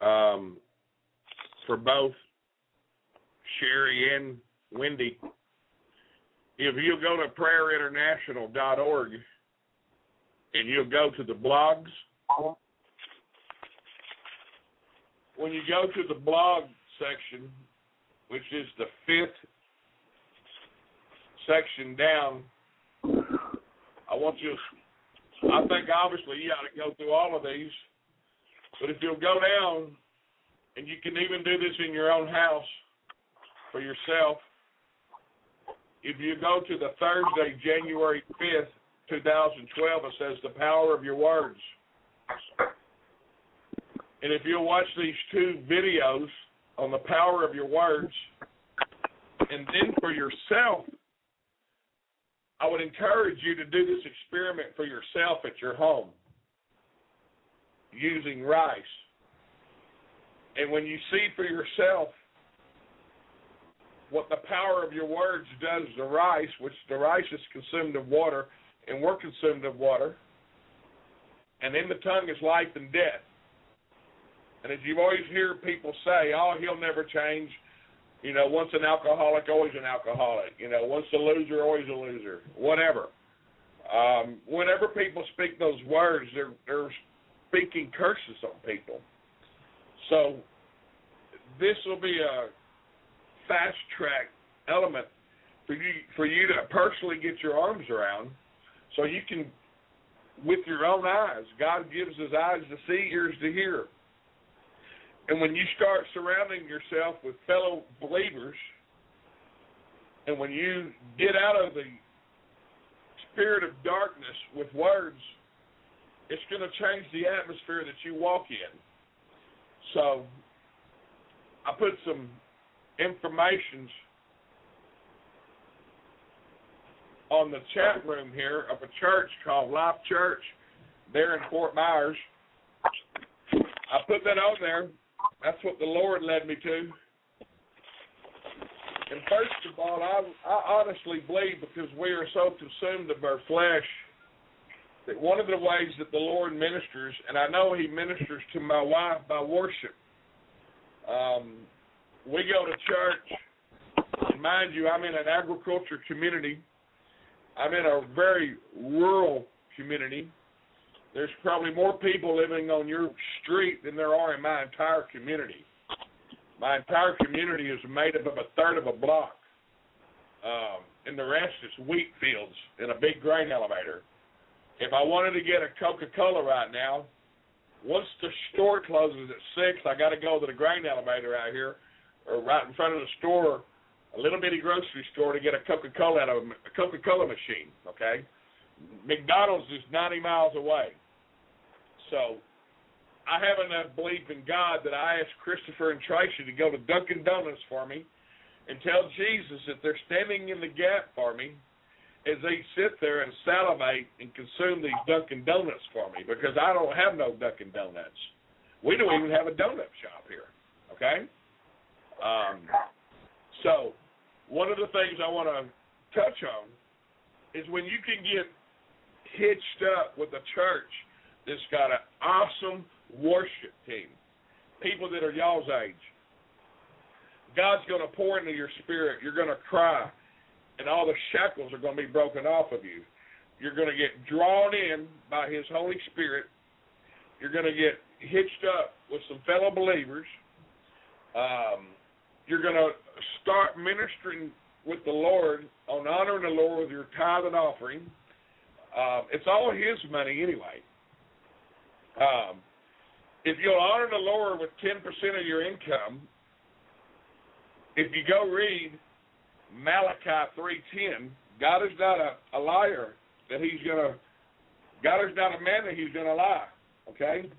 um, for both Sherry and Wendy, if you go to prayerinternational.org and you'll go to the blogs, when you go to the blog section, which is the fifth section down, I want you. I think obviously you got to go through all of these, but if you'll go down, and you can even do this in your own house for yourself. If you go to the Thursday, January fifth, two thousand twelve, it says the power of your words. And if you'll watch these two videos on the power of your words, and then for yourself, I would encourage you to do this experiment for yourself at your home using rice. And when you see for yourself what the power of your words does to rice, which the rice is consumed of water, and we're consumed of water, and in the tongue is life and death. And as you always hear people say, oh, he'll never change. You know, once an alcoholic, always an alcoholic. You know, once a loser, always a loser. Whatever. Um, whenever people speak those words, they're they're speaking curses on people. So this will be a fast track element for you for you to personally get your arms around, so you can, with your own eyes, God gives us eyes to see, ears to hear. And when you start surrounding yourself with fellow believers, and when you get out of the spirit of darkness with words, it's going to change the atmosphere that you walk in. So I put some informations on the chat room here of a church called Life Church there in Fort Myers. I put that on there. That's what the Lord led me to. And first of all, I, I honestly believe because we are so consumed of our flesh that one of the ways that the Lord ministers, and I know He ministers to my wife by worship. Um, we go to church, and mind you, I'm in an agriculture community. I'm in a very rural community. There's probably more people living on your street than there are in my entire community. My entire community is made up of a third of a block, um, and the rest is wheat fields and a big grain elevator. If I wanted to get a Coca Cola right now, once the store closes at six, I got to go to the grain elevator out here, or right in front of the store, a little bitty grocery store to get a Coca Cola out of a Coca Cola machine. Okay, McDonald's is 90 miles away, so I have enough belief in God that I asked Christopher and Tracy to go to Dunkin' Donuts for me and tell Jesus that they're standing in the gap for me as they sit there and salivate and consume these Dunkin' Donuts for me because I don't have no Dunkin' Donuts. We don't even have a donut shop here. Okay? Um, so, one of the things I want to touch on is when you can get hitched up with a church that's got an awesome worship team, people that are y'all's age. God's going to pour into your spirit. You're going to cry, and all the shackles are going to be broken off of you. You're going to get drawn in by His Holy Spirit. You're going to get hitched up with some fellow believers. Um, you're going to start ministering with the Lord on honoring the Lord with your tithe and offering. Um, it's all His money anyway. Um, if you'll honor the Lord with 10% of your income, if you go read Malachi 3.10, God is not a, a liar that he's going to, God is not a man that he's going to lie, okay?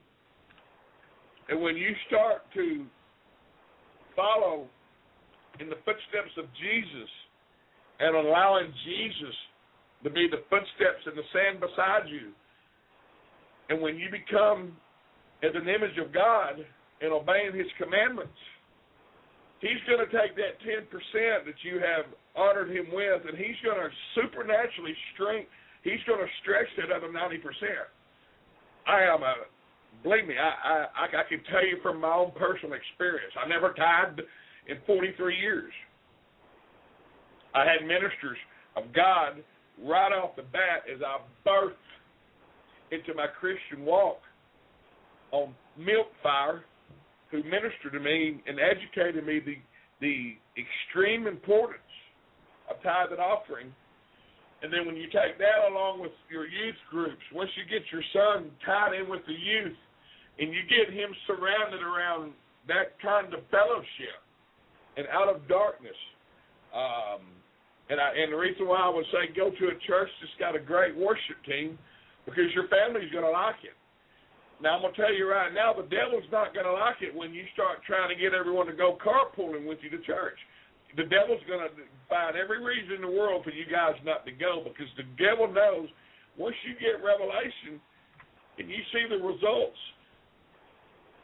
And when you start to follow in the footsteps of Jesus and allowing Jesus to be the footsteps in the sand beside you. And when you become as an image of God and obeying His commandments, He's going to take that 10% that you have honored Him with, and He's going to supernaturally strength. He's going to stretch that other 90%. I am a, believe me, I, I, I can tell you from my own personal experience. I never tithed in 43 years. I had ministers of God right off the bat as I birthed into my Christian walk on milk fire who ministered to me and educated me the the extreme importance of tithe and offering. And then when you take that along with your youth groups, once you get your son tied in with the youth and you get him surrounded around that kind of fellowship and out of darkness, um, and I, and the reason why I would say go to a church that's got a great worship team because your family's going to like it. Now I'm gonna tell you right now, the devil's not gonna like it when you start trying to get everyone to go carpooling with you to church. The devil's gonna find every reason in the world for you guys not to go because the devil knows once you get revelation and you see the results,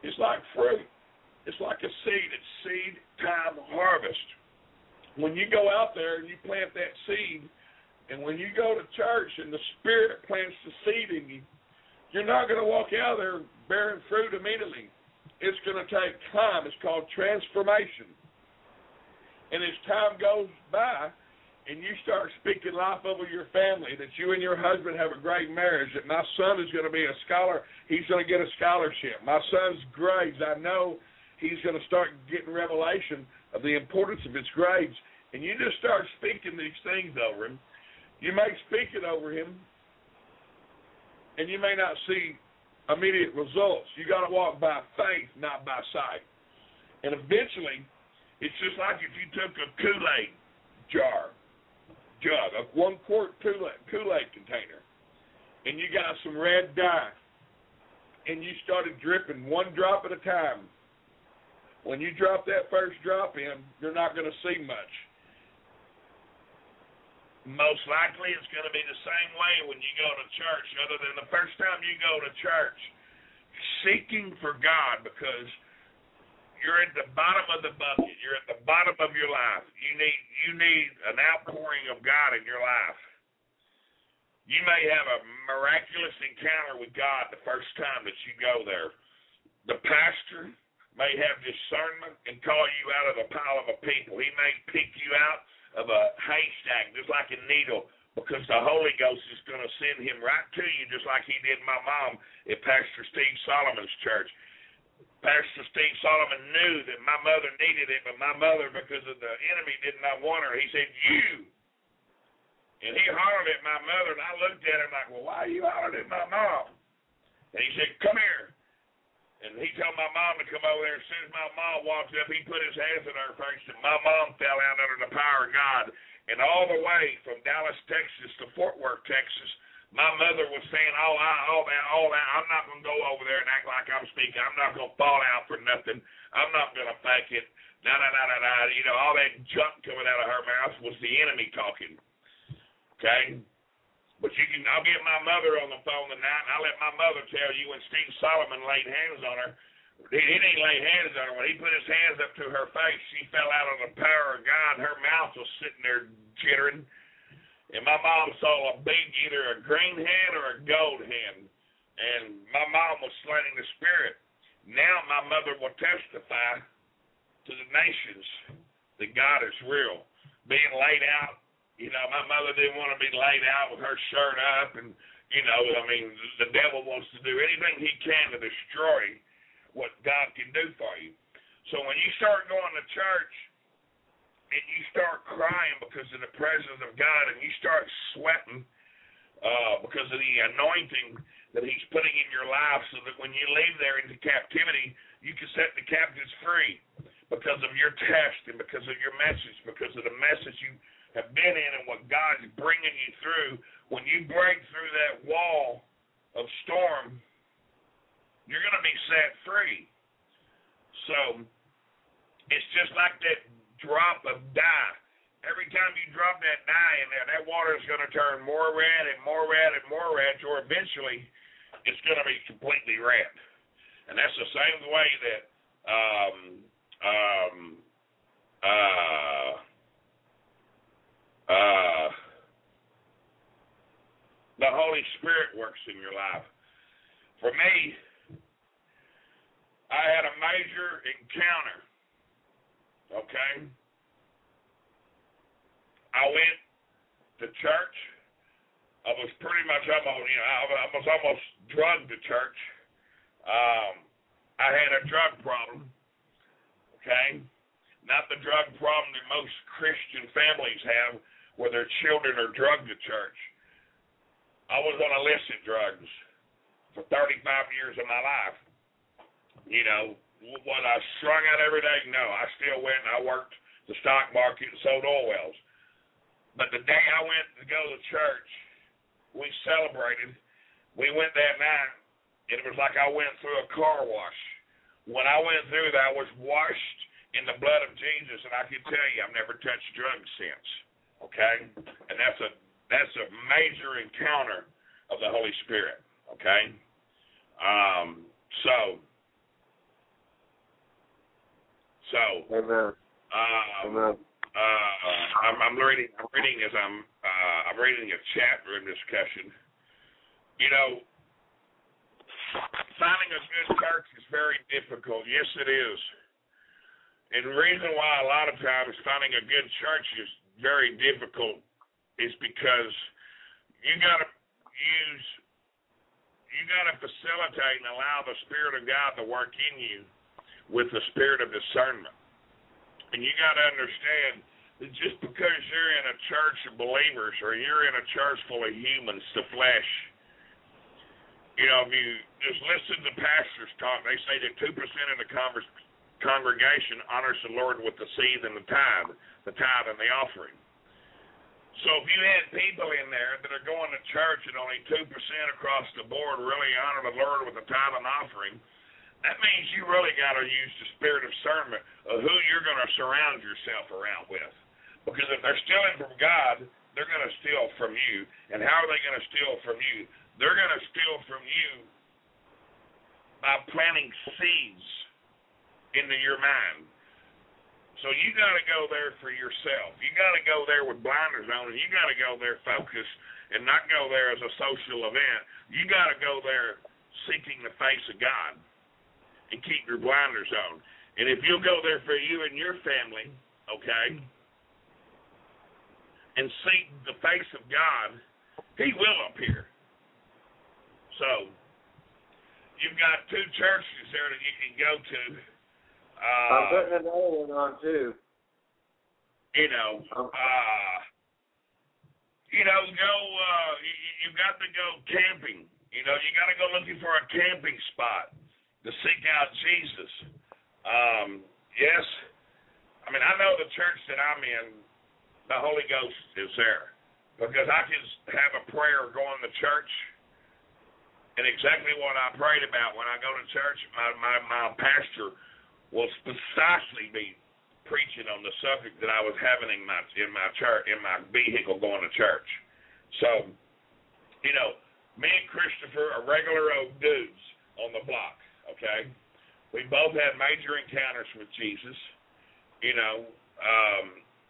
it's like fruit. It's like a seed. It's seed time harvest when you go out there and you plant that seed, and when you go to church and the Spirit plants the seed in you, you're not going to walk out there bearing fruit immediately. It's going to take time. It's called transformation. And as time goes by, and you start speaking life over your family, that you and your husband have a great marriage, that my son is going to be a scholar, he's going to get a scholarship. My son's grades, I know he's going to start getting revelation of the importance of his grades, and you just start speaking these things over him, you may speak it over him, and you may not see immediate results. You got to walk by faith, not by sight. And eventually, it's just like if you took a Kool-Aid jar, jug, a one quart Kool-Aid, Kool-Aid container, and you got some red dye, and you started dripping one drop at a time when you drop that first drop in, you're not going to see much. Most likely it's going to be the same way when you go to church, other than the first time you go to church, seeking for God because you're at the bottom of the bucket. You're at the bottom of your life. You need you need an outpouring of God in your life. You may have a miraculous encounter with God the first time that you go there. The pastor may have discernment and call you out of the pile of a people. He may pick you out of a haystack, just like a needle, because the Holy Ghost is going to send him right to you, just like he did my mom at Pastor Steve Solomon's church. Pastor Steve Solomon knew that my mother needed it, but my mother, because of the enemy, did not want her. He said, You. And he hollered at my mother, and I looked at him like, Well, why are you hollering at my mom? And he said, Come here. And he told my mom to come over there. As soon as my mom walked up, he put his hands in her face, and my mom fell out under the power of God. And all the way from Dallas, Texas to Fort Worth, Texas, my mother was saying, "Oh, I, all that, all that. I'm not gonna go over there and act like I'm speaking. I'm not gonna fall out for nothing. I'm not gonna fake it. Da da da da da. You know, all that junk coming out of her mouth was the enemy talking. Okay." But you can, I'll get my mother on the phone tonight, and I'll let my mother tell you when Steve Solomon laid hands on her. He, didn't lay hands on her. When he put his hands up to her face, she fell out of the power of God. Her mouth was sitting there jittering. And my mom saw a big, either a green hen or a gold hen. And my mom was slain in the spirit. Now my mother will testify to the nations that God is real. Being laid out you know, my mother didn't want to be laid out with her shirt up, and you know, I mean, the devil wants to do anything he can to destroy what God can do for you. So when you start going to church and you start crying because of the presence of God, and you start sweating uh, because of the anointing that He's putting in your life, so that when you leave there into captivity, you can set the captives free because of your test and because of your message, because of the message you have been in and what God's bringing you through, when you break through that wall of storm, you're going to be set free. So, It's just like that drop of dye. Every time you drop that dye in there, that water is going to turn more red and more red and more red, or eventually it's going to be completely red. And that's the same way that um, um, uh, uh, the Holy Spirit works in your life. For me, I had a major encounter. Okay? I went to church. I was pretty much almost, you know, I was almost drugged to church. Um, I had a drug problem. Okay? Not the drug problem that most Christian families have where their children are drugged to church. I was on illicit drugs for 35 years of my life. You know, was I strung out every day? No, I still went and I worked the stock market and sold oil wells. But the day I went to go to church, we celebrated. We went that night, and it was like I went through a car wash. When I went through that, I was washed in the blood of Jesus, and I can tell you, I've never touched drugs since. Okay, and that's a that's a major encounter of the Holy Spirit. Okay, um, so so Amen. um, Amen. uh, I'm, I'm reading. I'm reading as I'm. Uh, I'm reading a chat room discussion. You know, finding a good church is very difficult. Yes, it is. And the reason why a lot of times finding a good church is very difficult is because you got to use, you got to facilitate and allow the Spirit of God to work in you with the spirit of discernment. And you got to understand that just because you're in a church of believers or you're in a church full of humans, the flesh, you know, if you just listen to pastors talk, they say that 2% of the converse, congregation honors the Lord with the seed and the tithe, the tithe and the offering. So if you had people in there that are going to church and only 2% across the board really honor the Lord with the tithe and offering, that means you really got to use the spirit of discernment of who you're going to surround yourself around with. Because if they're stealing from God, they're going to steal from you. And how are they going to steal from you? They're going to steal from you by planting seeds into your mind. So you got to go there for yourself. You got to go there with blinders on, and you got to go there focused and not go there as a social event. You got to go there seeking the face of God and keep your blinders on. And if you'll go there for you and your family, okay, and seek the face of God, He will appear. So, you've got two churches there that you can go to. Uh, I'm putting another one on too. you know, uh, you know, go. Uh, you, you got to go camping. You know, you got to go looking for a camping spot to seek out Jesus. Um, yes, I mean I know the church that I'm in, the Holy Ghost is there because I can have a prayer going to church. And exactly what I prayed about when I go to church, my, my, my pastor will precisely be preaching on the subject that I was having in my in my church in my vehicle going to church. So, you know, me and Christopher are regular old dudes on the block. Okay, we both had major encounters with Jesus. You know, um,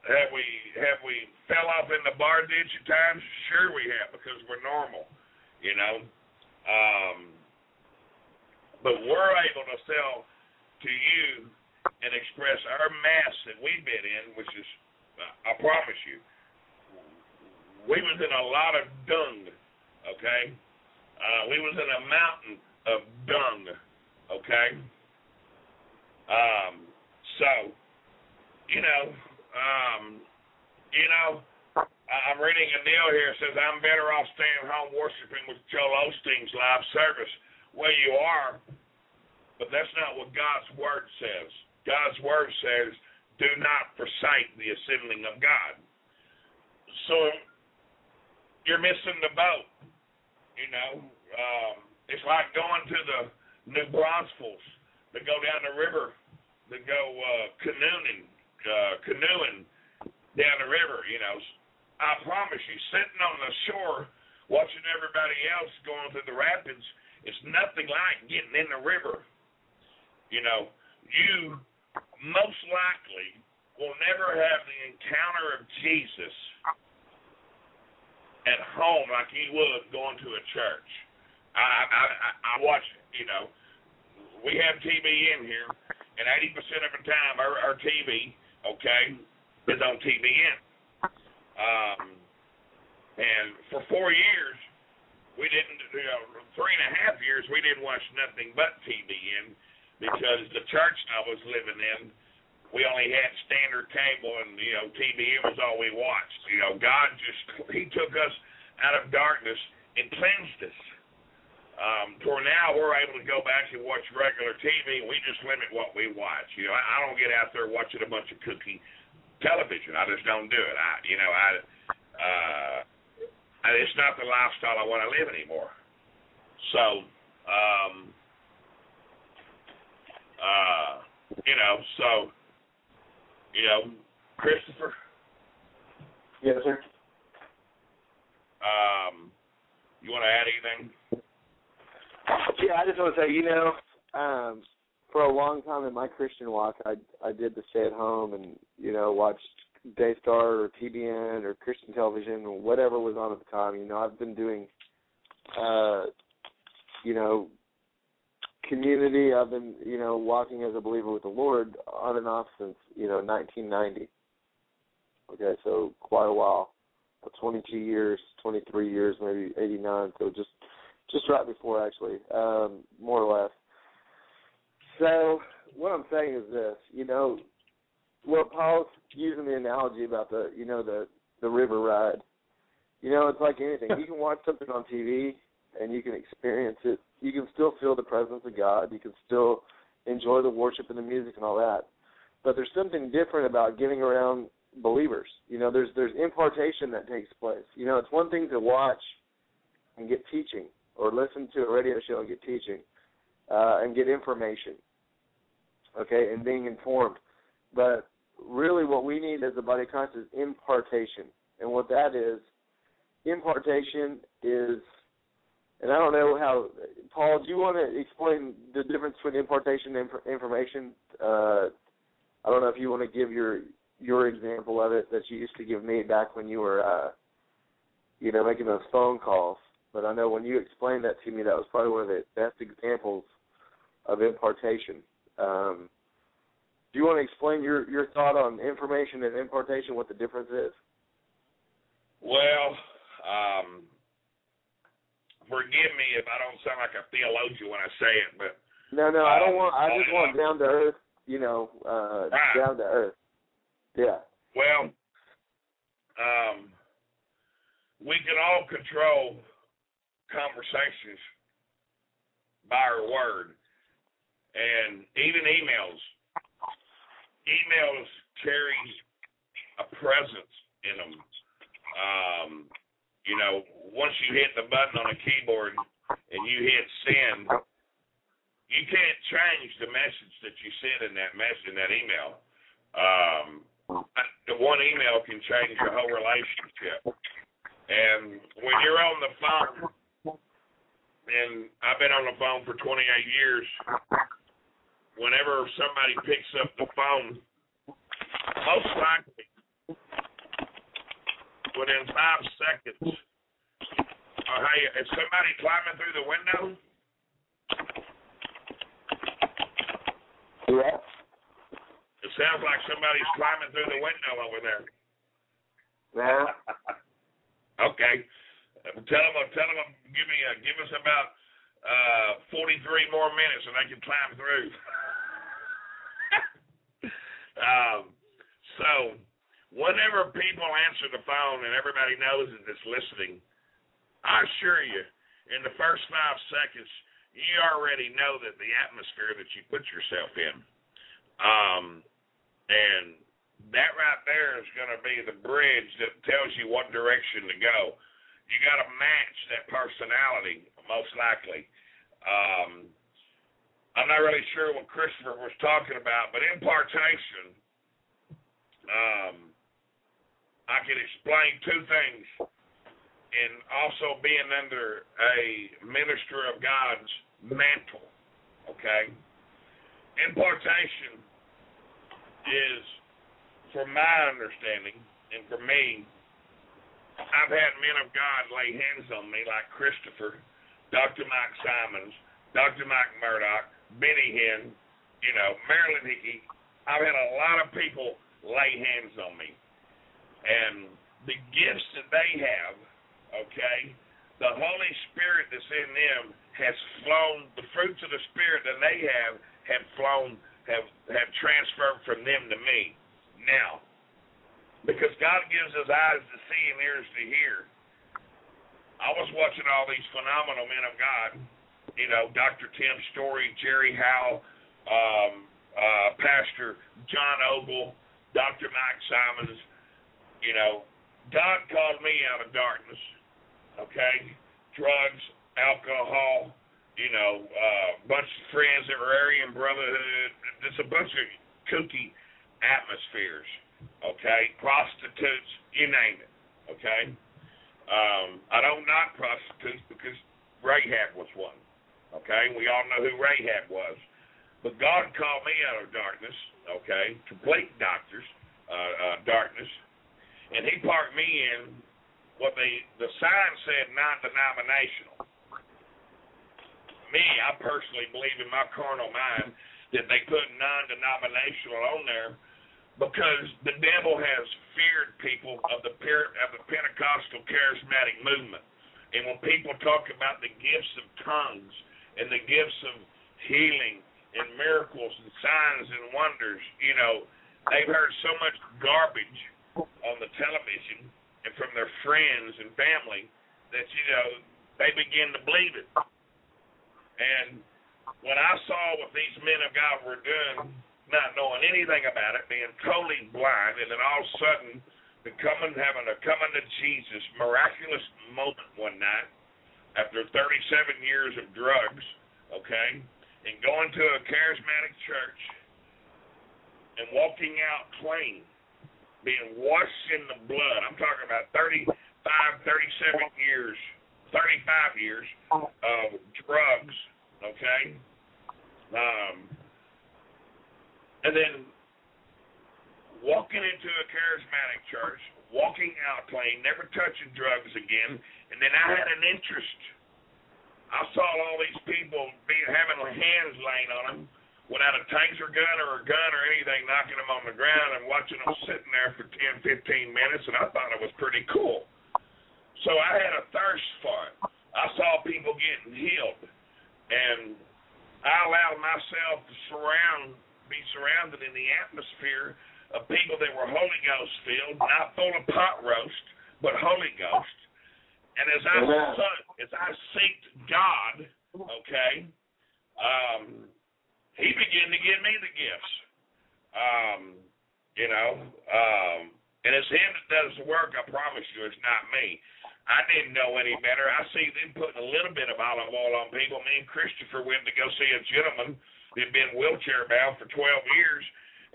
have we have we fell off in the bar ditch at times? Sure, we have because we're normal. You know, um, but we're able to sell to you and express our mass that we've been in, which is, I promise you, we was in a lot of dung, okay? Uh, we was in a mountain of dung, okay? Um, so, you know, um, you know, I'm reading a deal here that says I'm better off staying home worshiping with Joel Osteen's live service. Well, you are, but that's not what God's word says. God's word says, "Do not forsake the assembling of God." So you're missing the boat. You know, um, it's like going to the New Braunfels to go down the river to go uh, canoeing, uh, canoeing down the river. You know, I promise you, sitting on the shore watching everybody else going through the rapids, it's nothing like getting in the river. You know, you most likely will never have the encounter of Jesus at home like you would going to a church. I I I, watch you know, we have TV in here, and eighty percent of the time our, our TV, okay, is on TBN. Um, and for four years, we didn't, you know, three and a half years, we didn't watch nothing but TBN because the church I was living in, we only had standard cable, and you know, TBN was all we watched. You know, God just [LAUGHS] He took us out of darkness and cleansed us. Um, where now we're able to go back and watch regular TV, we just limit what we watch. You know, I, I don't get out there watching a bunch of cookie television. I just don't do it. I, you know, I, uh, I, it's not the lifestyle I want to live anymore. So, um, uh, you know, so, you know, Christopher. Yes, sir. Um, you want to add anything? Yeah, I just want to say, you know, um, for a long time in my Christian walk, I I did the stay at home and you know watched Daystar or TBN or Christian television or whatever was on at the time. You know, I've been doing, uh, you know, community. I've been you know walking as a believer with the Lord on and off since you know 1990. Okay, so quite a while. 22 years, 23 years, maybe 89. So just just right before actually, um, more or less. So what I'm saying is this, you know, what Paul's using the analogy about the, you know, the the river ride. You know, it's like anything. You can watch something on TV and you can experience it. You can still feel the presence of God. You can still enjoy the worship and the music and all that. But there's something different about getting around believers. You know, there's there's impartation that takes place. You know, it's one thing to watch and get teaching or listen to a radio show and get teaching uh, and get information. Okay, and being informed. But really, what we need as a body of Christ is impartation, and what that is, impartation is. And I don't know how, Paul. Do you want to explain the difference between impartation and information? Uh, I don't know if you want to give your your example of it that you used to give me back when you were, uh, you know, making those phone calls. But I know when you explained that to me, that was probably one of the best examples of impartation. Um, do you want to explain your your thought on information and impartation? What the difference is? Well, um, forgive me if I don't sound like a theologian when I say it, but no, no, I don't want. I just want down to earth. You know, uh, right. down to earth. Yeah. Well, um, we can all control conversations by our word, and even emails. Emails carry a presence in them. Um, you know, once you hit the button on a keyboard and you hit send, you can't change the message that you send in that message in that email. Um, the one email can change your whole relationship. And when you're on the phone, and I've been on the phone for 28 years, whenever somebody picks up the phone, most likely within five seconds, uh, hey, is somebody climbing through the window? Yeah. It sounds like somebody's climbing through the window over there. Yeah. [LAUGHS] Okay. Tell them, tell them, give me, uh, give us about uh, 43 more minutes, and I can climb through. [LAUGHS] um, so, whenever people answer the phone and everybody knows that it's listening, I assure you, in the first five seconds, you already know that the atmosphere that you put yourself in. Um, and that right there is going to be the bridge that tells you what direction to go. You got to match that personality, most likely. Um, I'm not really sure what Christopher was talking about, but impartation, um, I can explain two things. And also being under a minister of God's mantle, okay? Impartation is, from my understanding, and for me, I've had men of God lay hands on me like Christopher, Dr. Mike Simons, Dr. Mike Murdock, Benny Hinn, you know, Marilyn Hickey. I've had a lot of people lay hands on me. And the gifts that they have, okay, the Holy Spirit that's in them has flown, the fruits of the Spirit that they have have flown, have, have transferred from them to me. Now, because God gives us eyes to see and ears to hear, I was watching all these phenomenal men of God, you know, Dr. Tim Storey, Jerry Howe, um, uh, Pastor John Ogle, Dr. Mike Simons, you know, God called me out of darkness, okay? Drugs, alcohol, you know, a uh, bunch of friends that were Aryan Brotherhood, just a bunch of kooky atmospheres, okay? Prostitutes, you name it, okay? Um, I don't knock prostitutes because Rahab was one, okay? We all know who Rahab was. But God called me out of darkness, okay? Complete doctors, uh, uh, darkness, and he parked me in what they the sign said non-denominational. Me, I personally believe in my carnal mind that they put non-denominational on there because the devil has feared people of the of the Pentecostal charismatic movement. And when people talk about the gifts of tongues and the gifts of healing and miracles and signs and wonders, you know, they've heard so much garbage on the television and from their friends and family that you know they begin to believe it. And when I saw what these men of God were doing, not knowing anything about it, being totally blind, and then all of a sudden becoming having a coming to Jesus miraculous moment one night after 37 years of drugs, okay, and going to a charismatic church and walking out clean being washed in the blood. I'm talking about 35, 37 years, 35 years of drugs, okay? Um, and then walking into a charismatic church, walking out clean, never touching drugs again, and then I had an interest. I saw all these people being having hands laying on them without a taser gun or a gun or anything knocking them on the ground and watching them sitting there for 10, 15 minutes, and I thought it was pretty cool. So I had a thirst for it. I saw people getting healed, and I allowed myself to surround, be surrounded in the atmosphere of people that were Holy Ghost filled, not full of pot roast, but Holy Ghost. And as I as I seeked God, okay, um, he began to give me the gifts. Um, you know, um, and it's him that does the work. I promise you, it's not me. I didn't know any better. I see them putting a little bit of olive oil on people. Me and Christopher went to go see a gentleman that had been wheelchair bound for 12 years,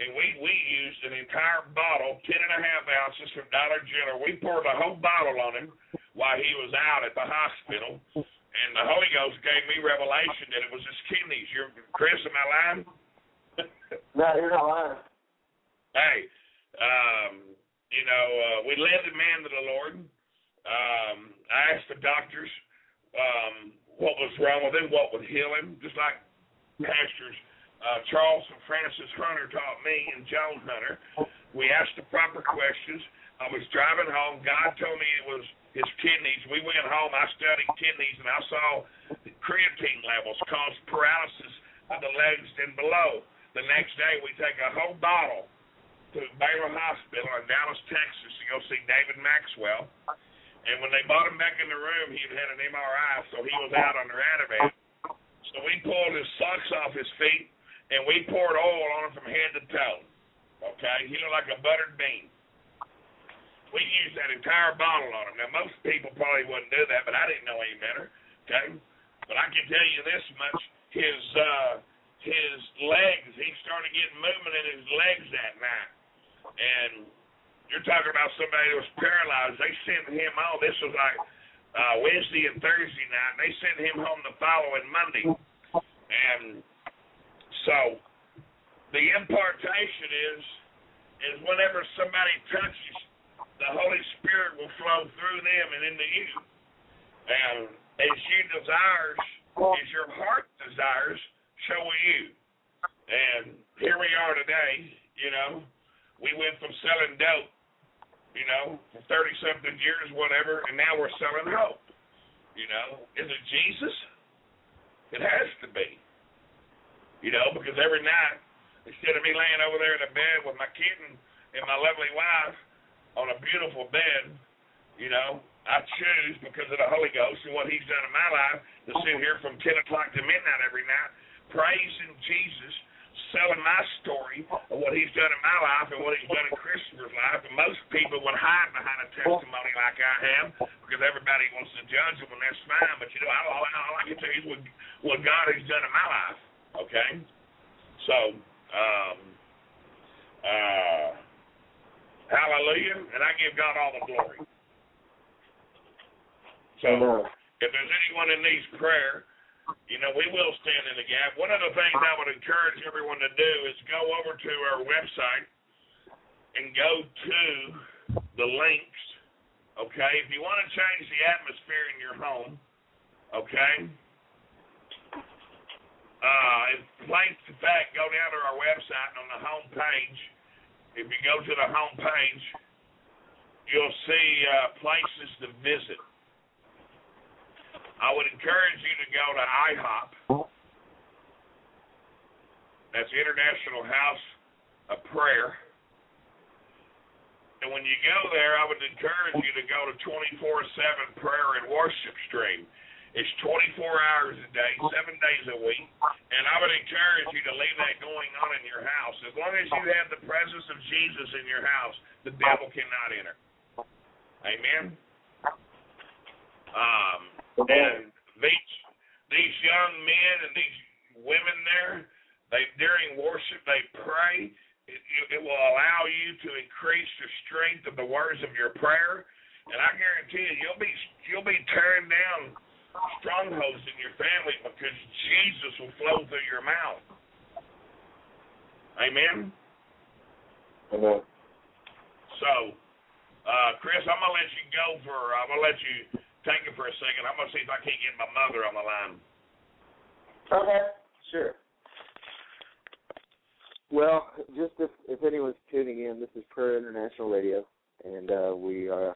and we we used an entire bottle, ten and a half ounces from Dollar General. We poured a whole bottle on him while he was out at the hospital and the Holy Ghost gave me revelation that it was his kidneys. You're Chris, am I lying? [LAUGHS] no, you're not lying. Hey, um, you know, uh, we led the man to the Lord. Um, I asked the doctors um, what was wrong with him, what would heal him, just like pastors uh, Charles and Frances Hunter taught me and Joan Hunter. We asked the proper questions. I was driving home. God told me it was his kidneys. We went home. I studied kidneys, and I saw the creatine levels cause paralysis of the legs and below. The next day, we take a whole bottle to Baylor Hospital in Dallas, Texas, to go see David Maxwell. And when they brought him back in the room, he had had an MRI, so he was out under Ativan. So we pulled his socks off his feet, and we poured oil on him from head to toe. Okay, he looked like a buttered bean. We used that entire bottle on him. Now, most people probably wouldn't do that, but I didn't know any better. Okay, but I can tell you this much: his uh, his legs. He started getting movement in his legs that night. And you're talking about somebody that was paralyzed. They sent him home. This was like uh, Wednesday and Thursday night. They sent him home the following Monday. And so the impartation is is whenever somebody touches, the Holy Spirit will flow through them and into you. And as you desires, as your heart desires, so will you. And here we are today, you know. We went from selling dope, you know, for thirty something years, whatever, and now we're selling hope. You know. Is it Jesus? It has to be. You know, because every night Instead of me laying over there in the bed with my kitten and my lovely wife on a beautiful bed, you know, I choose because of the Holy Ghost and what He's done in my life to sit here from 10 o'clock to midnight every night, praising Jesus, selling my story of what He's done in my life and what He's done in Christopher's life. And most people would hide behind a testimony like I have because everybody wants to judge them, and that's fine. But you know, all, all I can tell you is what, what God has done in my life. Okay, so um, uh, hallelujah, and I give God all the glory. So, if there's anyone in needs prayer, you know, we will stand in the gap. One of the things I would encourage everyone to do is go over to our website and go to the links. Okay, if you want to change the atmosphere in your home, okay, uh, in place, in fact, go down to our website and on the home page. If you go to the home page, you'll see uh, places to visit. I would encourage you to go to IHOP. That's International House of Prayer. And when you go there, I would encourage you to go to 24 7 prayer and worship stream. It's 24 hours a day, seven days a week, and I would encourage you to leave that going on in your house. As long as you have the presence of Jesus in your house, the devil cannot enter. Amen. Um, and these these young men and these women there, they during worship they pray. It, it will allow you to increase the strength of the words of your prayer, and I guarantee you, you'll be you'll be turned down strongholds in your family because Jesus will flow through your mouth. Amen. Amen. So, uh, Chris, I'm gonna let you go for. I'm gonna let you take it for a second. I'm gonna see if I can't get my mother on the line. Okay, sure. Well, just if if anyone's tuning in, this is Prayer International Radio, and uh, we are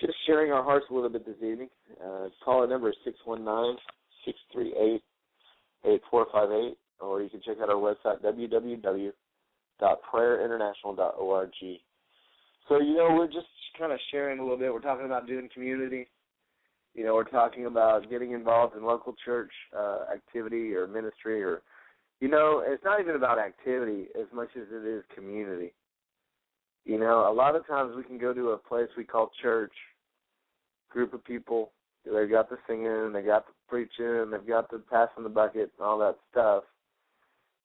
just sharing our hearts a little bit this evening. Uh, caller number is six one nine six three eight eight four five eight, or you can check out our website www.prayerinternational.org. So you know we're just kind of sharing a little bit. We're talking about doing community. You know, we're talking about getting involved in local church uh, activity or ministry, or you know, it's not even about activity as much as it is community. You know, a lot of times we can go to a place we call church, group of people. They've got the singing, they got the preaching, they've got the passing the bucket and all that stuff.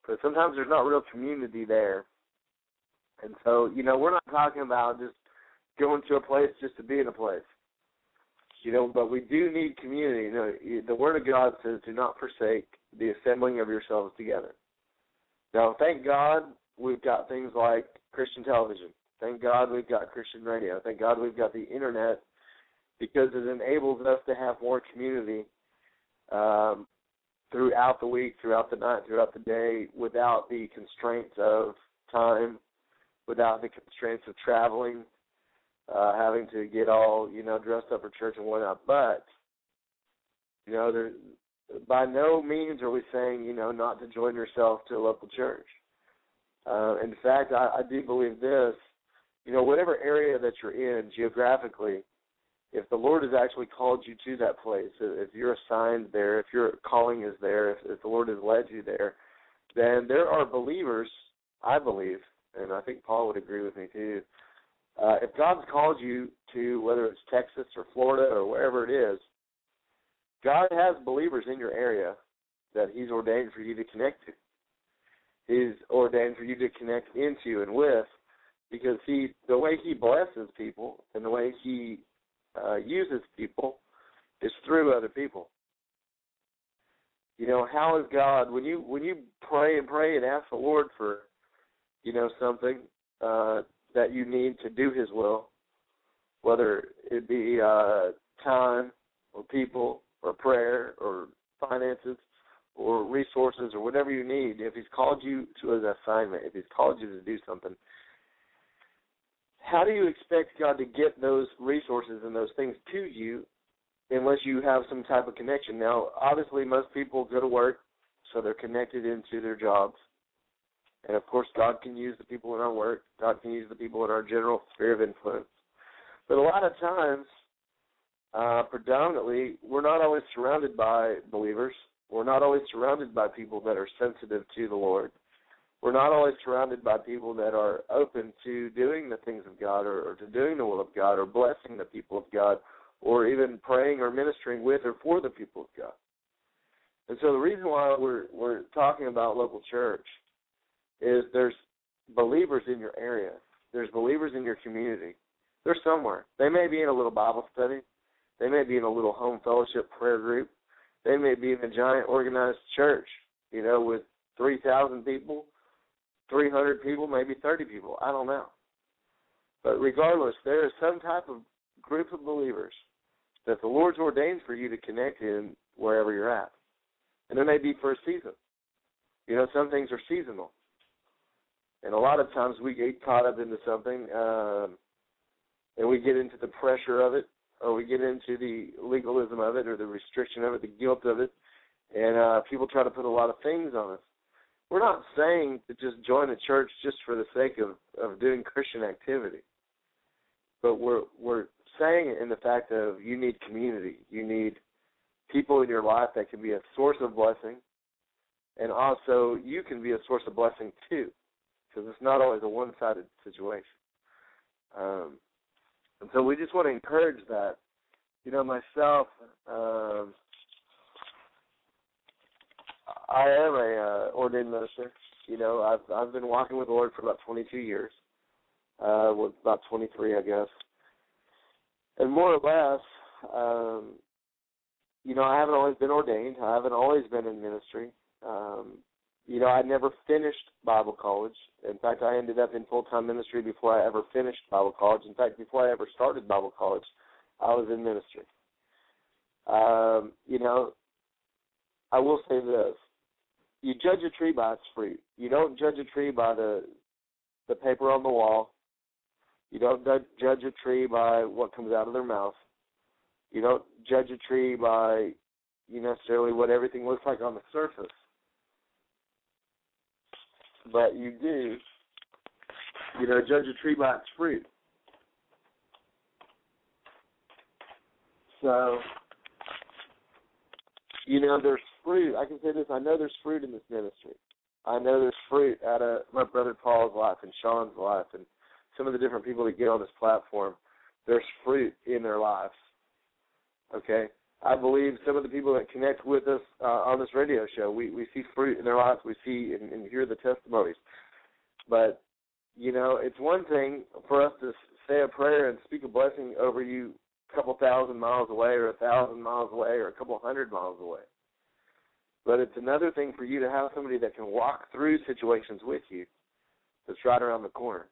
But sometimes there's not real community there. And so, you know, we're not talking about just going to a place just to be in a place. You know, but we do need community. You know, the Word of God says, "Do not forsake the assembling of yourselves together." Now, thank God we've got things like Christian television. Thank God we've got Christian radio. Thank God we've got the internet because it enables us to have more community um, throughout the week, throughout the night, throughout the day, without the constraints of time, without the constraints of traveling, uh, having to get all you know dressed up for church and whatnot. But you know, there, by no means are we saying you know not to join yourself to a local church. Uh, in fact, I, I do believe this you know, whatever area that you're in geographically, if the Lord has actually called you to that place, if you're assigned there, if your calling is there, if, if the Lord has led you there, then there are believers, I believe, and I think Paul would agree with me too. Uh, if God's called you to whether it's Texas or Florida or wherever it is, God has believers in your area that He's ordained for you to connect to. is ordained for you to connect into and with because he the way he blesses people and the way he uh, uses people is through other people. You know, how is God when you when you pray and pray and ask the Lord for, you know, something uh, that you need to do His will, whether it be uh, time or people or prayer or finances or resources or whatever you need, if He's called you to an assignment, if He's called you to do something, how do you expect God to get those resources and those things to you unless you have some type of connection? Now, obviously, most people go to work, so they're connected into their jobs. And of course, God can use the people in our work. God can use the people in our general sphere of influence. But a lot of times, uh, predominantly, we're not always surrounded by believers. We're not always surrounded by people that are sensitive to the Lord. We're not always surrounded by people that are open to doing the things of God or, or to doing the will of God or blessing the people of God or even praying or ministering with or for the people of God. And so the reason why we're we're talking about local church is there's believers in your area. There's believers in your community. They're somewhere. They may be in a little Bible study. They may be in a little home fellowship prayer group. They may be in a giant organized church, you know, with 3,000 people, 300 people, maybe 30 people. I don't know. But regardless, there is some type of group of believers that the Lord's ordained for you to connect in wherever you're at. And it may be for a season. You know, some things are seasonal. And a lot of times we get caught up into something um, and we get into the pressure of it or we get into the legalism of it or the restriction of it, the guilt of it, and uh, people try to put a lot of things on us. We're not saying to just join a church just for the sake of, of doing Christian activity, but we're we're saying it in the fact of you need community, you need people in your life that can be a source of blessing, and also you can be a source of blessing too, because it's not always a one-sided situation. Um, and so we just want to encourage that. You know, myself, um, I am a uh, ordained minister. You know, I've I've been walking with the Lord for about 22 years. Uh, about 23, I guess. And more or less, um, you know, I haven't always been ordained. I haven't always been in ministry. Um, you know, I never finished Bible college. In fact, I ended up in full time ministry before I ever finished Bible college. In fact, before I ever started Bible college, I was in ministry. Um, you know, I will say this. You judge a tree by its fruit. You don't judge a tree by the the paper on the wall. You don't judge a tree by what comes out of their mouth. You don't judge a tree by you necessarily what everything looks like on the surface but you do, you know, judge a tree by its fruit. So, you know, there's fruit. I can say this. I know there's fruit in this ministry. I know there's fruit out of my brother Paul's life and Shaun's life and some of the different people that get on this platform. There's fruit in their lives. Okay? I believe some of the people that connect with us uh, on this radio show, we, we see fruit in their lives. We see and, and hear the testimonies. But, you know, it's one thing for us to say a prayer and speak a blessing over you a couple thousand miles away or a thousand miles away or a couple hundred miles away. But it's another thing for you to have somebody that can walk through situations with you that's right around the corner.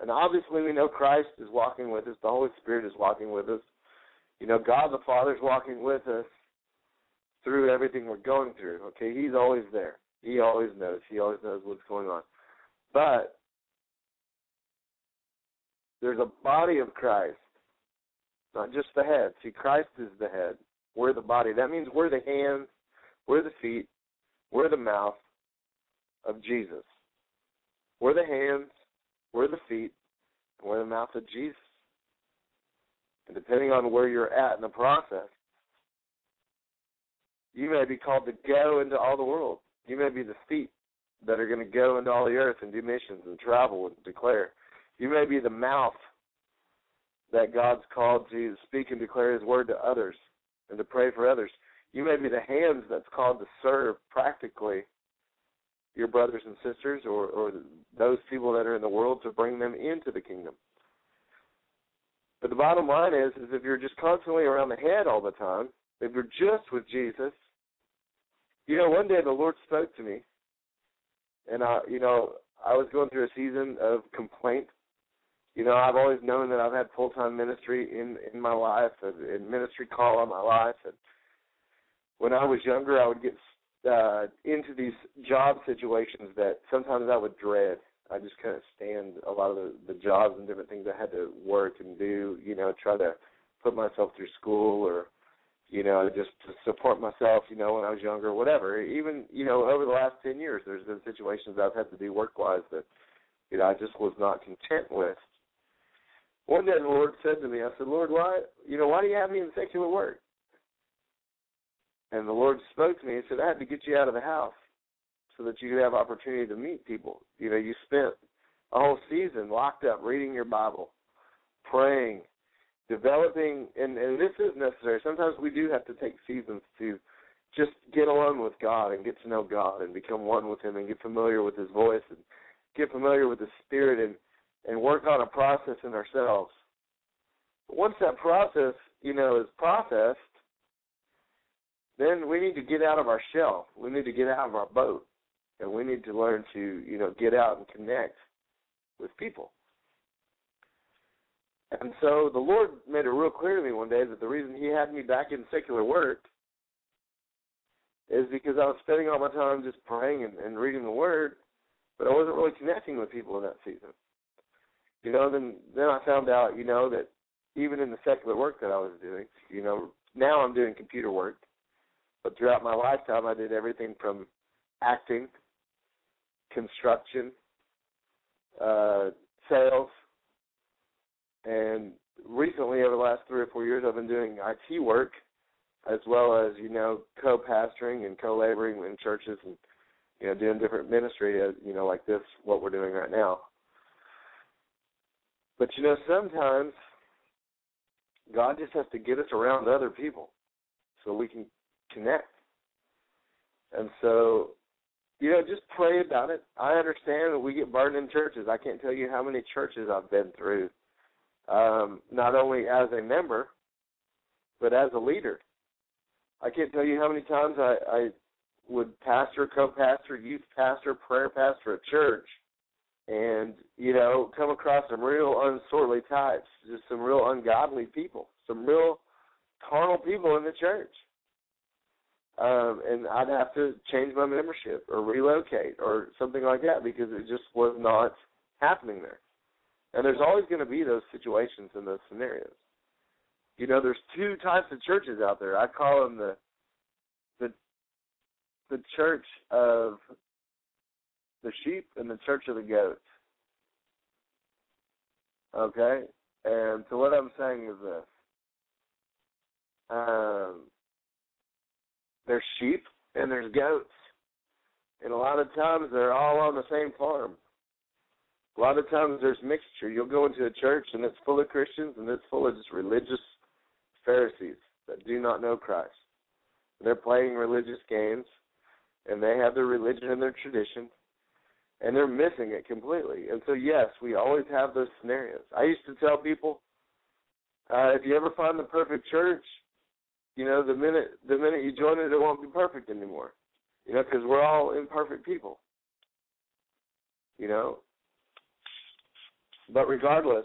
And obviously, we know Christ is walking with us, the Holy Spirit is walking with us you know, God the Father's walking with us through everything we're going through. Okay, He's always there. He always knows. He always knows what's going on. But there's a body of Christ, not just the head. See, Christ is the head. We're the body. That means we're the hands, we're the feet, we're the mouth of Jesus. We're the hands, we're the feet, and we're the mouth of Jesus. And depending on where you're at in the process, you may be called to go into all the world. You may be the feet that are going to go into all the earth and do missions and travel and declare. You may be the mouth that God's called to speak and declare His word to others and to pray for others. You may be the hands that's called to serve practically your brothers and sisters or, or those people that are in the world to bring them into the kingdom. But the bottom line is, is if you're just constantly around the head all the time, if you're just with Jesus, you know, one day the Lord spoke to me, and I, you know, I was going through a season of complaint. You know, I've always known that I've had full time ministry in in my life, and ministry call on my life, and when I was younger, I would get uh, into these job situations that sometimes I would dread. I just couldn't stand a lot of the, the jobs and different things I had to work and do. You know, try to put myself through school or you know, just to support myself, you know, when I was younger, whatever. Even, you know, over the last ten years there's been situations I've had to do work wise that, you know, I just was not content with. One day the Lord said to me, I said, Lord, why you know, why do you have me in secular work? And the Lord spoke to me and said, I had to get you out of the house so that you could have opportunity to meet people. You know, you spent a whole season locked up reading your Bible, praying, developing and, and this is necessary. Sometimes we do have to take seasons to just get alone with God and get to know God and become one with him and get familiar with his voice and get familiar with his spirit and and work on a process in ourselves. Once that process, you know, is processed, then we need to get out of our shell. We need to get out of our boat. And we need to learn to, you know, get out and connect with people. And so the Lord made it real clear to me one day that the reason He had me back in secular work is because I was spending all my time just praying and, and reading the Word, but I wasn't really connecting with people in that season. You know, then then I found out, you know, that even in the secular work that I was doing, you know, now I'm doing computer work, but throughout my lifetime I did everything from acting, construction, uh, sales, and recently, over the last three or four years, I've been doing IT work as well as you know co-pastoring and co-laboring in churches and you know doing different ministry as you know like this what we're doing right now. But you know sometimes God just has to get us around other people so we can connect. And so you know, just pray about it. I understand that we get burned in churches. I can't tell you how many churches I've been through um, not only as a member, but as a leader. I can't tell you how many times I, I would pastor, co-pastor, youth pastor, prayer pastor a church, and you know come across some real unsortly types, just some real ungodly people, some real carnal people in the church. Um, and I'd have to change my membership or relocate or something like that because it just was not happening there. And there's always going to be those situations and those scenarios. You know, there's two types of churches out there. I call them the the the church of the sheep and the church of the goats. Okay? And so what I'm saying is this. Um, there's sheep and there's goats. And a lot of times they're all on the same farm. A lot of times there's mixture. You'll go into a church and it's full of Christians and it's full of just religious Pharisees that do not know Christ. They're playing religious games and they have their religion and their tradition and they're missing it completely. And so yes, we always have those scenarios. I used to tell people uh, if you ever find the perfect church, you know, the minute the minute you join it, it won't be perfect anymore. You know, because we're all imperfect people. You know, but regardless,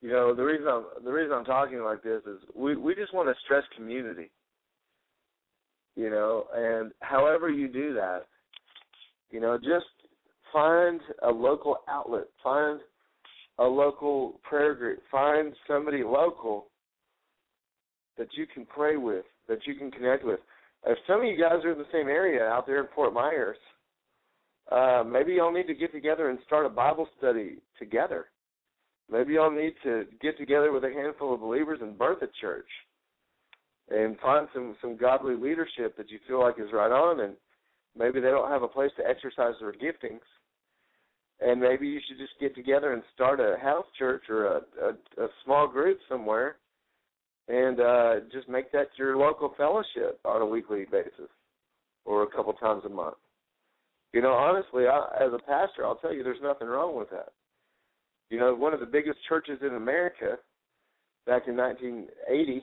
you know the reason I'm the reason I'm talking like this is we we just want to stress community. You know, and however you do that, you know, just find a local outlet, find a local prayer group, find somebody local that you can pray with, that you can connect with. If some of you guys are in the same area out there in Fort Myers, uh, maybe y'all need to get together and start a Bible study together. Maybe y'all need to get together with a handful of believers and birth a church, and find some some godly leadership that you feel like is right on, and maybe they don't have a place to exercise their giftings, and maybe you should just get together and start a house church or a a, a small group somewhere, and uh, just make that your local fellowship on a weekly basis or a couple times a month You know, honestly, I, as a pastor, I'll tell you, there's nothing wrong with that. You know, one of the biggest churches in America back in 1980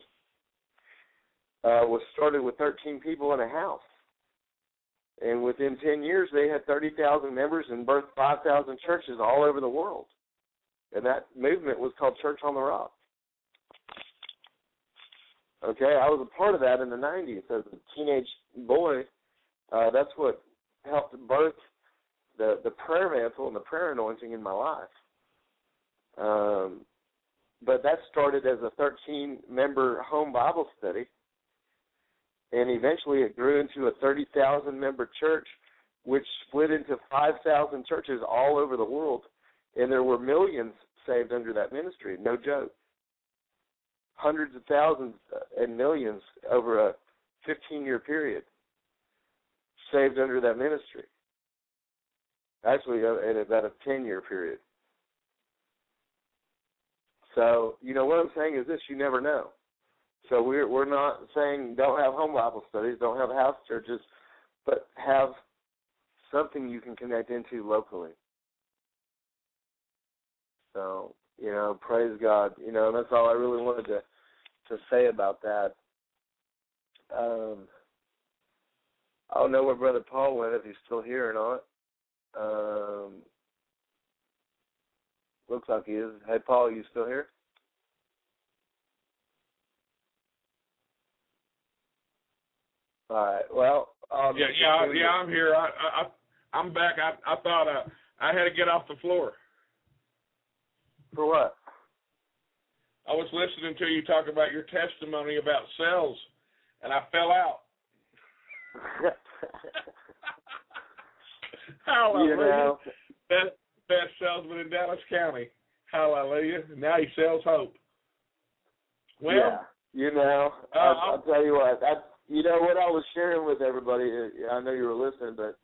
uh, was started with 13 people in a house. And within 10 years, they had 30,000 members and birthed 5,000 churches all over the world. And that movement was called Church on the Rock. Okay, I was a part of that in the 90s as a teenage boy. Uh, that's what helped birth the the prayer mantle and the prayer anointing in my life. Um, but that started as a 13 member home Bible study, and eventually it grew into a 30,000 member church, which split into 5,000 churches all over the world, and there were millions saved under that ministry. No joke. Hundreds of thousands and millions over a 15 year period saved under that ministry. Actually, uh, in about a 10 year period. So, you know, what I'm saying is this you never know. So we're we're not saying don't have home Bible studies, don't have house churches, but have something you can connect into locally. So, you know, praise God. You know, and that's all I really wanted to to say about that. Um I don't know where Brother Paul went, if he's still here or not. Um, looks like he is. Hey, Paul, are you still here? All right. Well, um, yeah, yeah, yeah. I'm here. I, I, I'm back. I, I thought uh, I had to get off the floor. For what? I was listening to you talk about your testimony about cells, and I fell out. [LAUGHS] Hallelujah. You know, best, best salesman in Dallas County. Hallelujah. Now he sells hope. Well, yeah, you know, uh, I'll, I'll tell you what. That you know what I was sharing with everybody. I know you were listening, but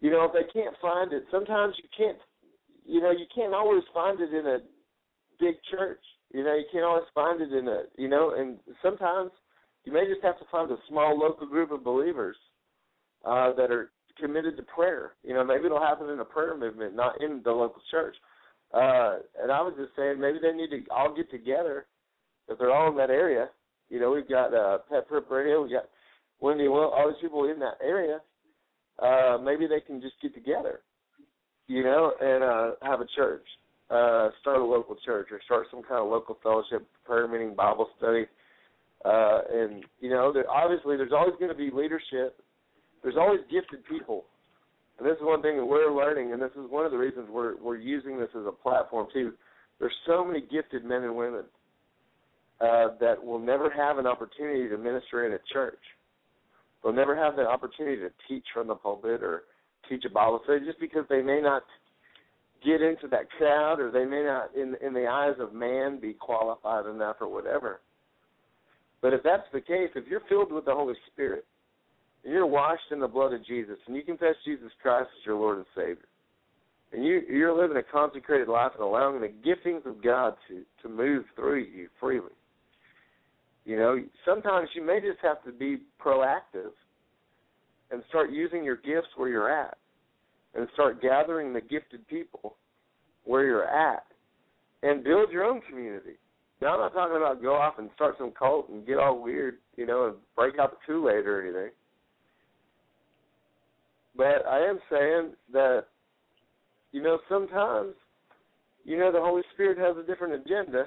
you know if they can't find it, sometimes you can't. You know, you can't always find it in a big church. You know, you can't always find it in a. You know, and sometimes you may just have to find a small local group of believers uh, that are committed to prayer. You know, maybe it'll happen in a prayer movement, not in the local church. Uh, and I was just saying maybe they need to all get together if they're all in that area. You know, we've got uh, Pet Prep Radio, we've got Wendy, well, all these people in that area. Uh, maybe they can just get together, you know, and uh, have a church, uh, start a local church, or start some kind of local fellowship, prayer meeting, Bible study. Uh, and you know, there, obviously, there's always going to be leadership. There's always gifted people, and this is one thing that we're learning, and this is one of the reasons we're we're using this as a platform too. There's so many gifted men and women uh, that will never have an opportunity to minister in a church. They'll never have the opportunity to teach from the pulpit or teach a Bible study just because they may not get into that crowd or they may not in in the eyes of man be qualified enough or whatever. But if that's the case, if you're filled with the Holy Spirit, and you're washed in the blood of Jesus, and you confess Jesus Christ as your Lord and Savior, and you you're living a consecrated life and allowing the giftings of God to to move through you freely. You know, sometimes you may just have to be proactive and start using your gifts where you're at, and start gathering the gifted people where you're at, and build your own community. Now, I'm not talking about go off and start some cult and get all weird, you know, and break out the Kool or anything. But I am saying that, you know, sometimes, you know, the Holy Spirit has a different agenda,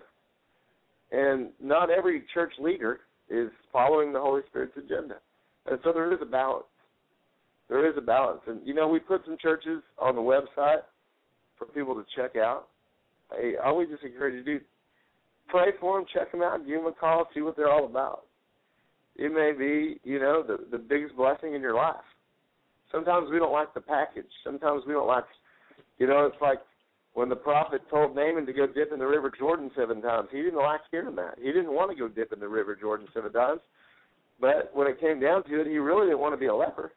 and not every church leader is following the Holy Spirit's agenda. And so there is a balance. There is a balance. And, you know, we put some churches on the website for people to check out. I, would just encourage you to do pray for them, check them out, give them a call, see what they're all about. It may be, you know, the the biggest blessing in your life. Sometimes we don't like the package. Sometimes we don't like, you know, it's like when the prophet told Naaman to go dip in the River Jordan seven times. He didn't like hearing that. He didn't want to go dip in the River Jordan seven times. But when it came down to it, he really didn't want to be a leper.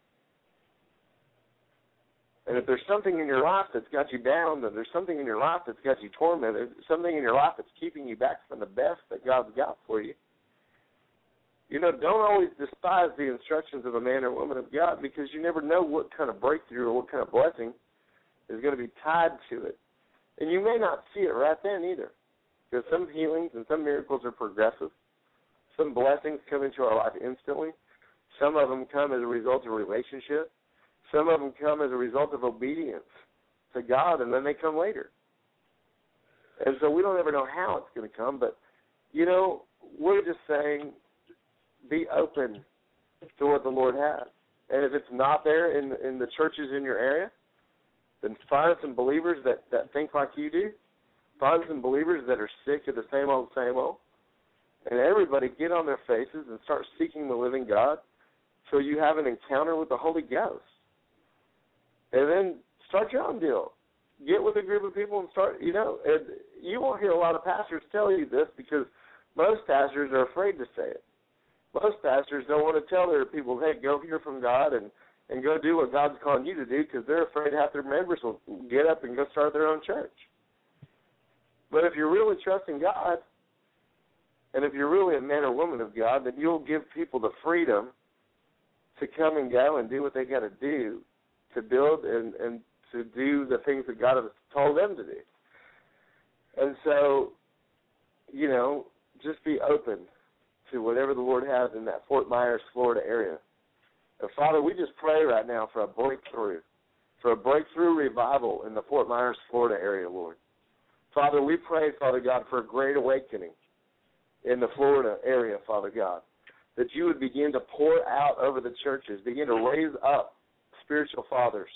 And if there's something in your life that's got you bound, and there's something in your life that's got you tormented, something in your life that's keeping you back from the best that God's got for you, You know, don't always despise the instructions of a man or woman of God because you never know what kind of breakthrough or what kind of blessing is going to be tied to it. And you may not see it right then either. Because some healings and some miracles are progressive. Some blessings come into our life instantly. Some of them come as a result of relationship. Some of them come as a result of obedience to God, and then they come later. And so we don't ever know how it's going to come, but you know, we're just saying be open to what the Lord has. And if it's not there in in the churches in your area, then find some believers that that think like you do. Find some believers that are sick of the same old, same old. And everybody get on their faces and start seeking the living God so you have an encounter with the Holy Ghost. And then start your own deal. Get with a group of people and start, you know, and you won't hear a lot of pastors tell you this because most pastors are afraid to say it. Most pastors don't want to tell their people, hey, go hear from God and and go do what God's calling you to do because they're afraid half their members will get up and go start their own church. But if you're really trusting God, and if you're really a man or woman of God, then you'll give people the freedom to come and go and do what they got to do to build and and to do the things that God has told them to do. And so, you know, just be open to whatever the Lord has in that Fort Myers, Florida area. And Father, we just pray right now for a breakthrough, for a breakthrough revival in the Fort Myers, Florida area, Lord. Father, we pray, Father God, for a great awakening in the Florida area, Father God, that you would begin to pour out over the churches, begin to raise up spiritual fathers,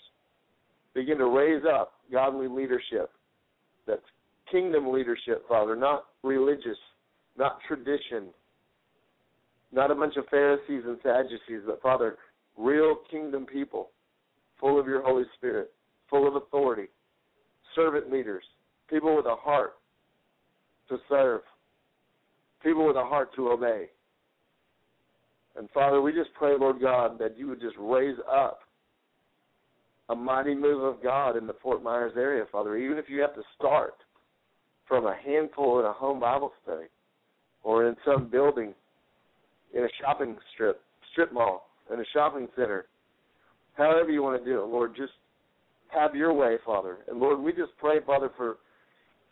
begin to raise up godly leadership. That's kingdom leadership, Father, not religious, not tradition, not a bunch of Pharisees and Sadducees, but Father, real kingdom people, full of your Holy Spirit, full of authority, servant leaders, people with a heart to serve, people with a heart to obey. And Father, we just pray, Lord God, that you would just raise up a mighty move of God in the Fort Myers area, Father, even if you have to start from a handful in a home Bible study or in some building in a shopping strip, strip mall, in a shopping center. However you want to do it, Lord, just have your way, Father. And Lord, we just pray, Father, for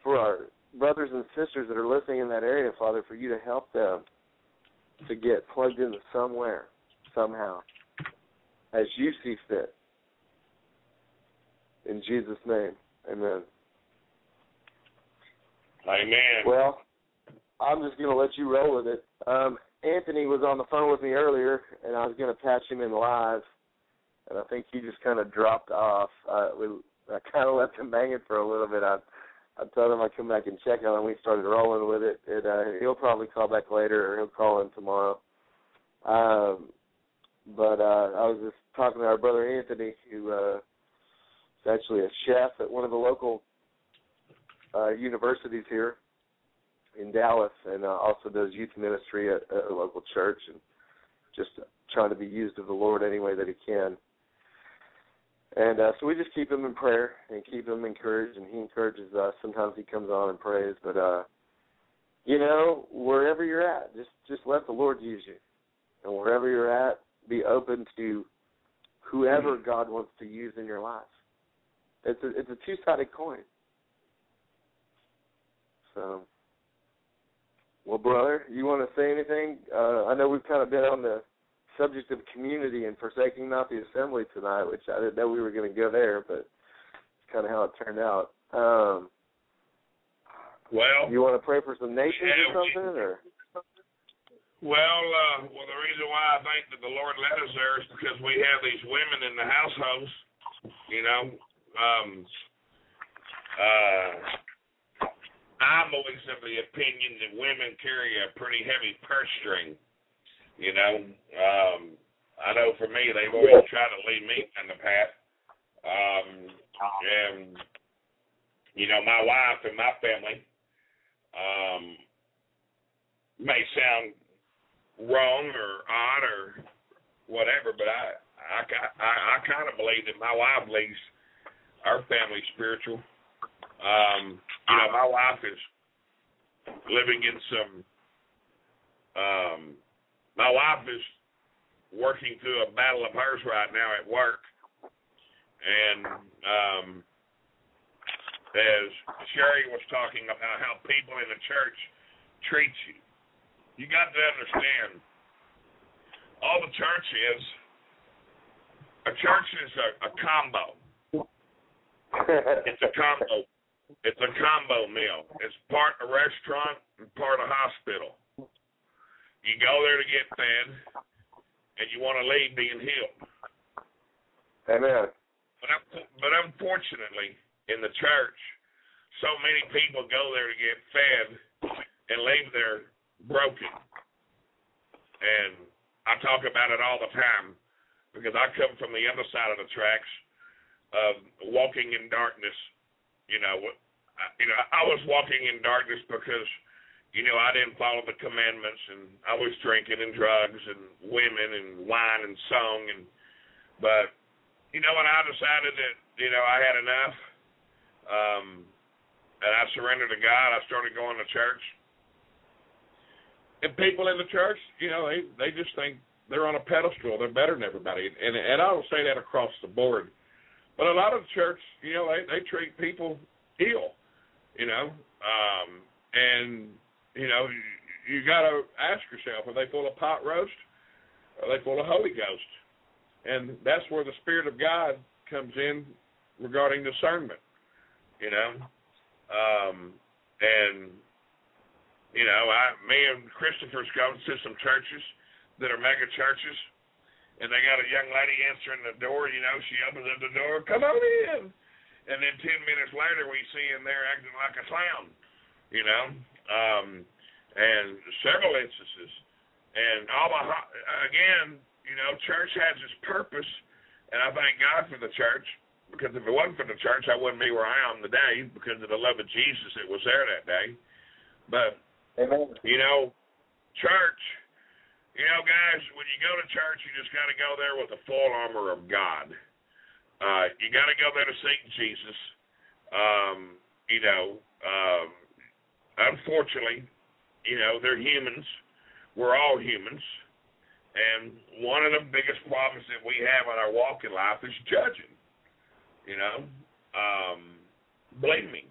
for our brothers and sisters that are listening in that area, Father, for you to help them to get plugged into somewhere, somehow, as you see fit. In Jesus' name, amen. Amen. Well, I'm just going to let you roll with it. Um, Anthony was on the phone with me earlier, and I was going to patch him in live, and I think he just kind of dropped off. Uh, we, I kind of left him hanging for a little bit. I, I told him I'd come back and check on him. We started rolling with it, and uh, he'll probably call back later, or he'll call in tomorrow. Um, but uh, I was just talking to our brother Anthony, who uh, actually a chef at one of the local uh, universities here in Dallas, and uh, also does youth ministry at, at a local church, and just trying to be used of the Lord any way that he can. And uh, so we just keep him in prayer and keep him encouraged, and he encourages us. Sometimes he comes on and prays, but uh, you know, wherever you're at, just just let the Lord use you, and wherever you're at, be open to whoever God wants to use in your life. It's a it's a two sided coin. So, well, brother, you want to say anything? Uh, I know we've kind of been on the subject of community and forsaking not the assembly tonight, which I didn't know we were going to go there, but it's kind of how it turned out. Um, well, you want to pray for some nations yeah, or something, or? Well, uh, well, the reason why I think that the Lord led us there is because we have these women in the households. You know, um, uh, I'm always of the opinion that women carry a pretty heavy purse string. You know, um, I know for me, they've always tried to lead me on the path. Um, and you know, my wife and my family um, may sound wrong or odd or whatever, but I I I, I kind of believe that my wife leads our family spiritual. Um, you know, my wife is living in some um, my wife is working through a battle of hers right now at work, and um, as Sherry was talking about how people in the church treat you, you got to understand. All the church is, a church is a, a combo. It's a combo. It's a combo meal. It's part a restaurant and part a hospital. You go there to get fed, and you want to leave being healed. Amen. But but unfortunately, in the church, so many people go there to get fed and leave there broken. And I talk about it all the time because I come from the other side of the tracks of walking in darkness. You know, you know, I was walking in darkness because you know I didn't follow the commandments and I was drinking and drugs and women and wine and song and but you know when I decided that you know I had enough um and I surrendered to God I started going to church and people in the church, you know, they they just think they're on a pedestal. They're better than everybody, and and I don't say that across the board, but a lot of the church, you know, they they treat people ill, you know, um, and you know, you, you got to ask yourself: Are they full of pot roast? Are they full of Holy Ghost? And that's where the Spirit of God comes in regarding discernment, you know, um, and you know, I, me and Christopher's gone to some churches that are mega churches, and they got a young lady answering the door. You know, she opens up the door, come on in, and then ten minutes later, we see him there acting like a clown. You know, um, and several instances, and all the again, you know, church has its purpose, and I thank God for the church because if it wasn't for the church, I wouldn't be where I am today because of the love of Jesus that was there that day. But Amen. you know, church, you know, guys, when you go to church, you just got to go there with the full armor of God. Uh, you got to go there to seek Jesus. Um, you know, um, unfortunately, you know, they're humans. We're all humans. And one of the biggest problems that we have in our walk in life is judging, you know, um, blaming.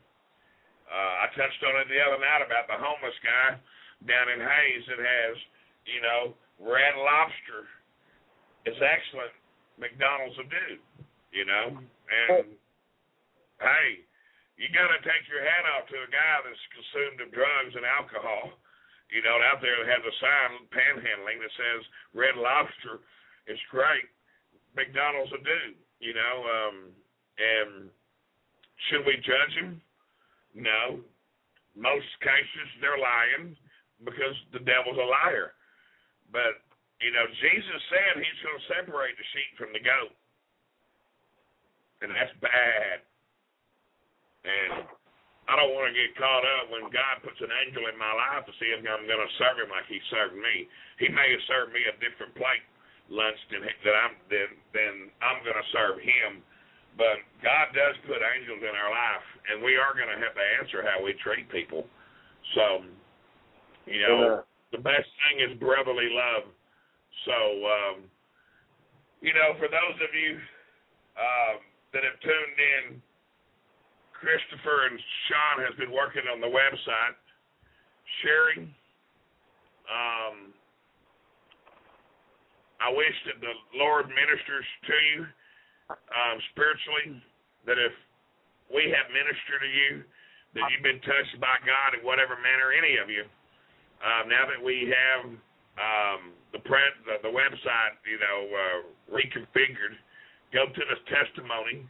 Uh, I touched on it the other night about the homeless guy down in Hayes that has, you know, red lobster. It's excellent McDonald's will do, you know. And hey, you got to take your hat off to a guy that's consumed of drugs and alcohol. You know, out there that has a sign panhandling that says Red Lobster is great. McDonald's will do, you know. Um, and should we judge him? No. Most cases they're lying because the devil's a liar. But, you know, Jesus said he's going to separate the sheep from the goat. And that's bad. And I don't want to get caught up when God puts an angel in my life to see if I'm going to serve him like he served me. He may have served me a different plate lunch than that I'm than, than I'm going to serve him. But God does put angels in our life, and we are going to have to answer how we treat people. So, you know, the best thing is brotherly love. So, um, you know, for those of you uh, that have tuned in, Christopher and Shaun has been working on the website, sharing. Um, I wish that the Lord ministers to you um, spiritually, that if we have ministered to you, that you've been touched by God in whatever manner, any of you. Um, now that we have um, the, pre- the the website, you know, uh, reconfigured, go to the testimony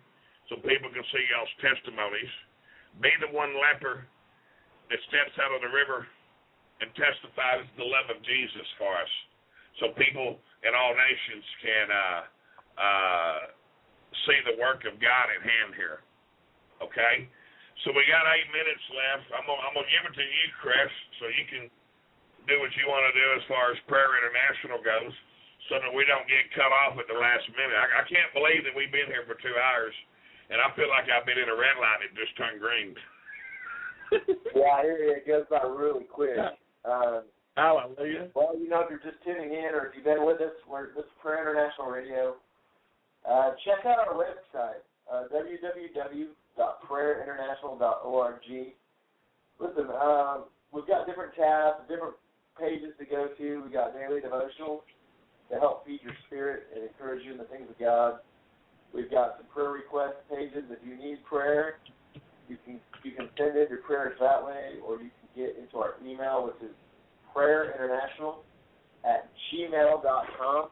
so people can see y'all's testimonies. Be the one leper that steps out of the river and testifies the love of Jesus for us, so people in all nations can uh, uh, see the work of God at hand here. Okay, so we got eight minutes left. I'm gonna, I'm gonna give it to you, Chris, so you can do what you want to do as far as Prayer International goes, so that we don't get cut off at the last minute. I, I can't believe that we've been here for two hours, and I feel like I've been in a red light that just turned green. [LAUGHS] yeah, it, it goes by really quick. Uh, Hallelujah. Well, you know, if you're just tuning in or if you've been with us, we're this is Prayer International Radio. Uh, check out our website, uh, www.prayerinternational.org. Listen, um, we've got different tabs, different pages to go to. We got daily devotionals to help feed your spirit and encourage you in the things of God. We've got some prayer request pages. If you need prayer, you can you can send in your prayers that way, or you can get into our email, which is prayerinternational at gmail.com.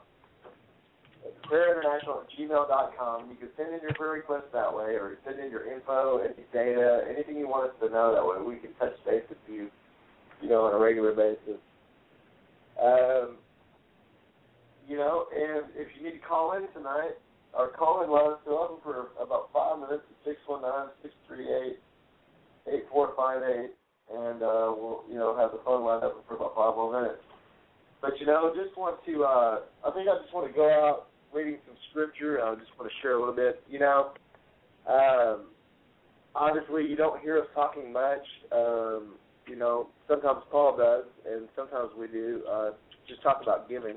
It's prayerinternational at gmail.com. You can send in your prayer requests that way, or send in your info, any data, anything you want us to know. That way we can touch base with you, you know, on a regular basis. Um, you know, and if you need to call in tonight, our call-in line is still open for about five minutes at six one nine six three eight eight four five eight, and uh, we'll you know have the phone line open for about five more minutes. But you know, just want to uh, I think I just want to go out reading some scripture. I just want to share a little bit. You know, um, obviously you don't hear us talking much. Um, you know, sometimes Paul does, and sometimes we do. Uh, just talk about giving.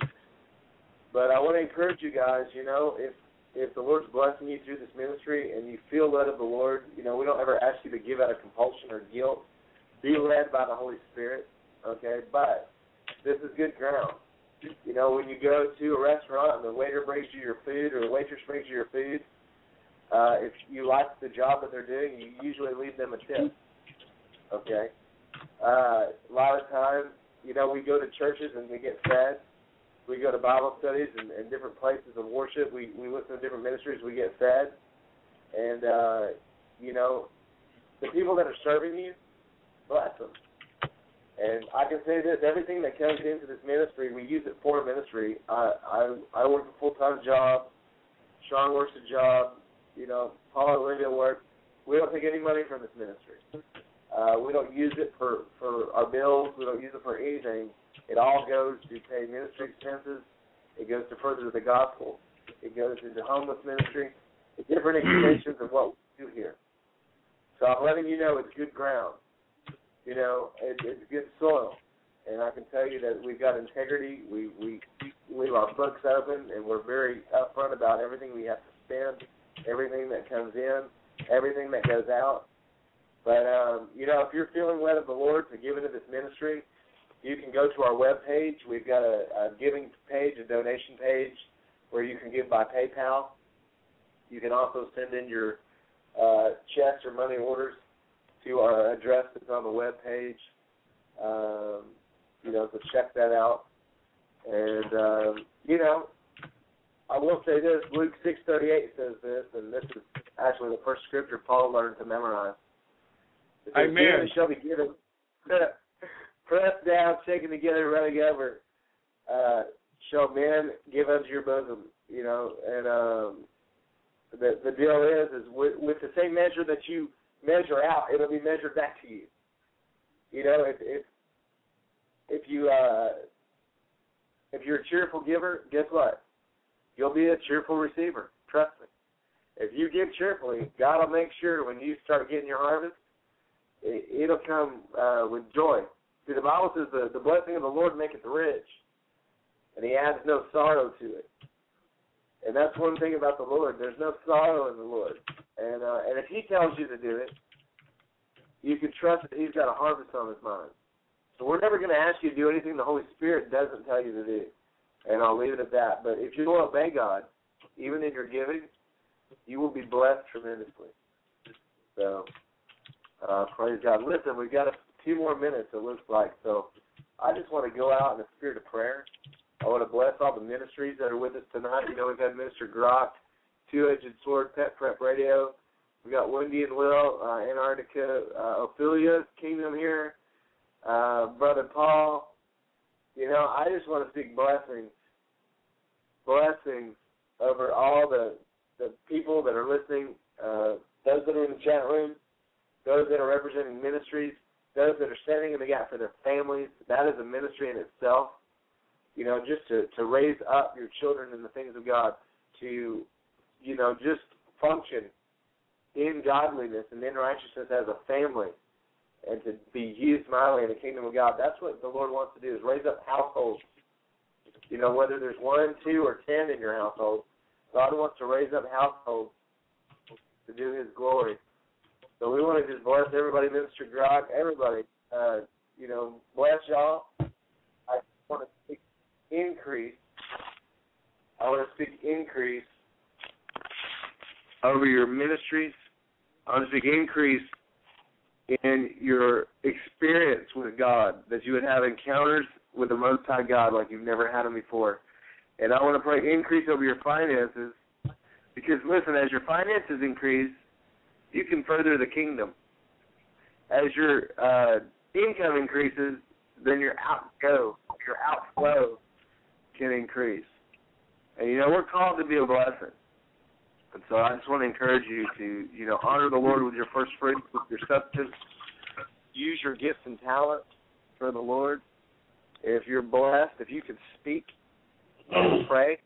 But I want to encourage you guys. You know, if if the Lord's blessing you through this ministry and you feel led of the Lord, you know, we don't ever ask you to give out of compulsion or guilt. Be led by the Holy Spirit, okay? But this is good ground. You know, when you go to a restaurant and the waiter brings you your food or the waitress brings you your food, uh, if you like the job that they're doing, you usually leave them a tip, okay? Uh, a lot of times, you know, we go to churches and we get fed we go to Bible studies and, and different places of worship. We we listen to different ministries. We get fed, and uh, you know, the people that are serving you, bless them. And I can say this: everything that comes into this ministry, we use it for ministry. I I, I work a full time job. Shaun works a job. You know, Paul and Olivia work. We don't take any money from this ministry. Uh, we don't use it for for our bills. We don't use it for anything. It all goes to pay ministry expenses. It goes to further the gospel. It goes into homeless ministry. The Different [CLEARS THROAT] extensions of what we do here. So I'm letting you know it's good ground. You know, it, it's good soil. And I can tell you that we've got integrity. We we leave our books open, and we're very upfront about everything we have to spend, everything that comes in, everything that goes out. But um, you know, if you're feeling led of the Lord to give into this ministry, you can go to our web page. We've got a, a giving page, a donation page, where you can give by PayPal. You can also send in your uh, checks or money orders to our address that's on the web page. Um, you know, so check that out. And um, you know, I will say this: Luke six thirty eight says this, and this is actually the first scripture Paul learned to memorize. Amen. "Given shall be given. pressed down, shaken together, running over, uh, shall men give unto your bosom. You know, and um, the the deal is, is with, with the same measure that you measure out, it'll be measured back to you. You know, if if if you uh, if you're a cheerful giver, guess what? You'll be a cheerful receiver. Trust me. If you give cheerfully, God will make sure when you start getting your harvest, it, it'll come uh, with joy. See, the Bible says the, the blessing of the Lord maketh rich, and he adds no sorrow to it. And that's one thing about the Lord. There's no sorrow in the Lord. And uh, and if he tells you to do it, you can trust that he's got a harvest on his mind. So we're never going to ask you to do anything the Holy Spirit doesn't tell you to do. And I'll leave it at that. But if you will obey God, even in your giving, you will be blessed tremendously. So, uh, praise God. Listen, we've got a few more minutes, it looks like. So I just want to go out in the spirit of prayer. I want to bless all the ministries that are with us tonight. You know, we've had Minister Grock, Two Edged Sword, Pet Prep Radio. We got Wendy and Will, uh, Antarctica, uh, Ophelia Kingdom here, uh, Brother Paul. You know, I just want to speak blessings, blessings over all the the people that are listening, uh, those that are in the chat room, those that are representing ministries, those that are standing in the gap for their families. That is a ministry in itself. You know, just to to raise up your children in the things of God, to you know just function in godliness and in righteousness as a family. and to be used mightily in the kingdom of God. That's what the Lord wants to do is raise up households. You know, whether there's one, two, or ten in your household, God wants to raise up households to do His glory. So we want to just bless everybody, Minister Grog, everybody. Uh, you know, bless y'all. I want to speak increase. I want to speak increase over your ministries. I want to speak increase in your experience with God, that you would have encounters with the Most High God like you've never had them before. And I want to pray increase over your finances because, listen, as your finances increase, you can further the kingdom. As your uh, income increases, then your outgo, your outflow can increase. And you know, we're called to be a blessing. And so I just want to encourage you to, you know, honor the Lord with your first fruits, with your substance. Use your gifts and talents for the Lord. If you're blessed, if you can speak pray,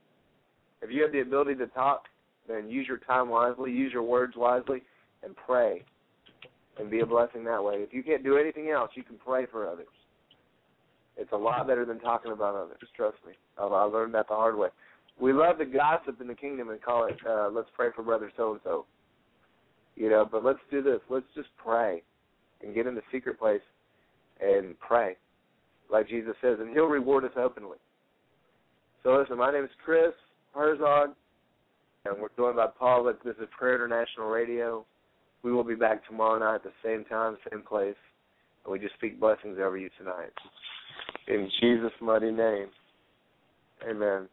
if you have the ability to talk, then use your time wisely, use your words wisely, and pray and be a blessing that way. If you can't do anything else, you can pray for others. It's a lot better than talking about others. Trust me. I learned that the hard way. We love to gossip in the kingdom and call it, uh, let's pray for brother so and so. You know, but let's do this. Let's just pray and get in the secret place and pray, like Jesus says, and He'll reward us openly. So listen, my name is Chris Herzog, and we're joined by Paul. This is Prayer International Radio. We will be back tomorrow night at the same time, same place, and we just speak blessings over you tonight. In Jesus' mighty name, amen.